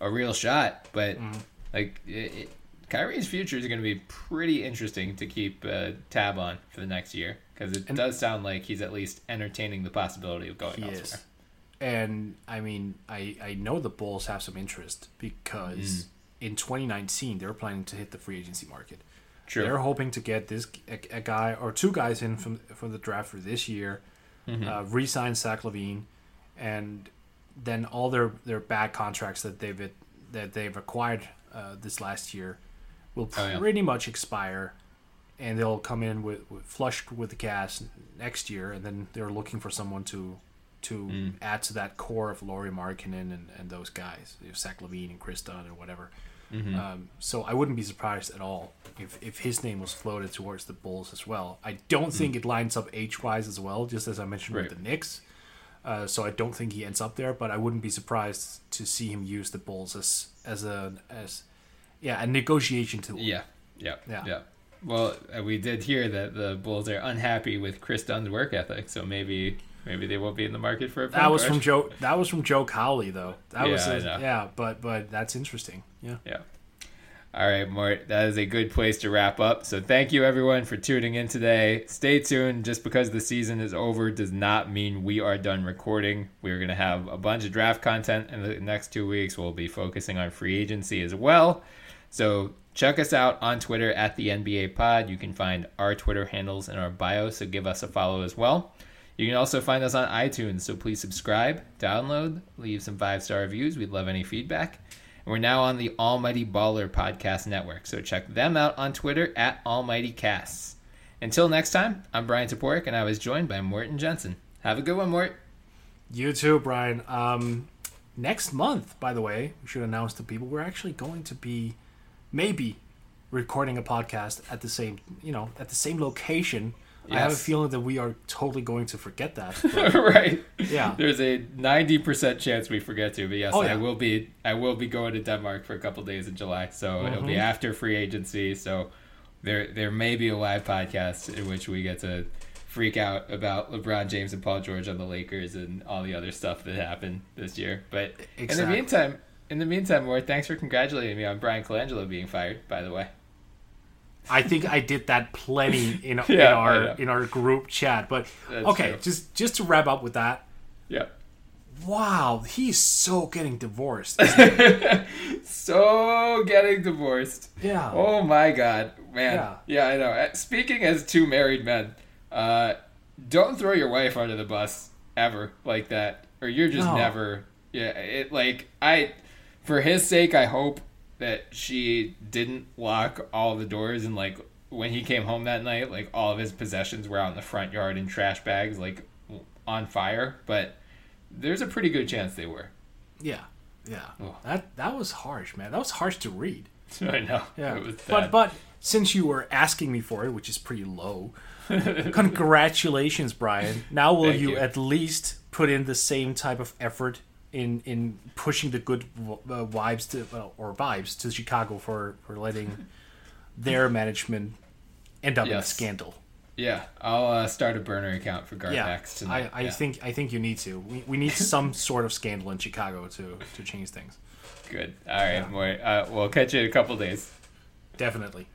a real shot but Mm-hmm. like it, it, Kyrie's future is gonna be pretty interesting to keep uh, tab on for the next year because it And- does sound like he's at least entertaining the possibility of going elsewhere. is. And I mean, I I know the Bulls have some interest because Mm. in 2019 they're planning to hit the free agency market. True. They're hoping to get this a, a guy or two guys in from from the draft for this year, Mm-hmm. uh, re-sign Zach LaVine, and then all their their bad contracts that they've that they've acquired uh, this last year will Oh, yeah. pretty much expire, and they'll come in with, with flushed with the cash next year, and then they're looking for someone to to Mm. add to that core of Lauri Markkanen and, and those guys, you know, Zach LaVine and Kris Dunn or whatever. Mm-hmm. Um, so I wouldn't be surprised at all if, if his name was floated towards the Bulls as well. I don't think it lines up age wise as well, just as I mentioned Mm. Right. with the Knicks. Uh, so I don't think he ends up there, but I wouldn't be surprised to see him use the Bulls as as a as yeah a negotiation tool. Yeah, yeah, Yeah. yeah. Well, uh, we did hear that the Bulls are unhappy with Kris Dunn's work ethic, so maybe maybe they won't be in the market for a. That was guard. from Joe. That was from Joe Cowley, though. That was Yeah, I a- yeah, but but that's interesting. Yeah. Yeah. All right, Mort, that is a good place to wrap up. So thank you everyone for tuning in today. Stay tuned. Just because the season is over does not mean we are done recording. We're going to have a bunch of draft content in the next two weeks. We'll be focusing on free agency as well. So check us out on Twitter at the NBA Pod. You can find our Twitter handles in our bio, so give us a follow as well. You can also find us on iTunes, so please subscribe, download, leave some five star reviews. We'd love any feedback. And we're now on the Almighty Baller Podcast Network, so check them out on Twitter at Almighty Casts. Until next time, I'm Bryan Toporek, and I was joined by Morten Jensen. Have a good one, Mort. You too, Bryan. Um, next month, by the way, we should announce to people we're actually going to be maybe recording a podcast at the same you know at the same location. I have a feeling that we are totally going to forget that. but- <laughs> right. Yeah. There's a 90% chance we forget to, but yes, Oh, yeah. I will be I will be going to Denmark for a couple days in July. So it'll be Mhm. after free agency, so there there may be a live podcast in which we get to freak out about LeBron James and Paul George on the Lakers and all the other stuff that happened this year. But in the meantime, in the meantime, more thanks for congratulating me on Bryan Colangelo being fired. By the way, I think I did that plenty <laughs> in, in Yeah, I our in our group chat. But That's okay, true. just just to wrap up with that. yeah. Wow, he's so getting divorced. <laughs> So getting divorced. yeah. Oh my god, man. Yeah. Yeah, I know. Uh, Speaking as two married men, uh, don't throw your wife under the bus ever like that, or you're just No. never. Yeah, it like I, for his sake, I hope that she didn't lock all the doors and like when he came home that night, like all of his possessions were out in the front yard in trash bags, like on fire. But there's a pretty good chance they were. Yeah. Yeah. Oh. That that was harsh, man. That was harsh to read. <laughs> I know. Yeah. But but since you were asking me for it, which is pretty low, <laughs> congratulations, Bryan. Now will you, you. at least put in the same type of effort in in pushing the good uh, vibes to well, or vibes to Chicago for for letting their management end up in a scandal? Yeah, I'll uh, start a burner account for Yeah, GarPax tonight. I, I Yeah. think I think you need to. We, we need <laughs> some sort of scandal in Chicago to to change things. good. All right, Yeah. more. Uh, we'll catch you in a couple days. Definitely.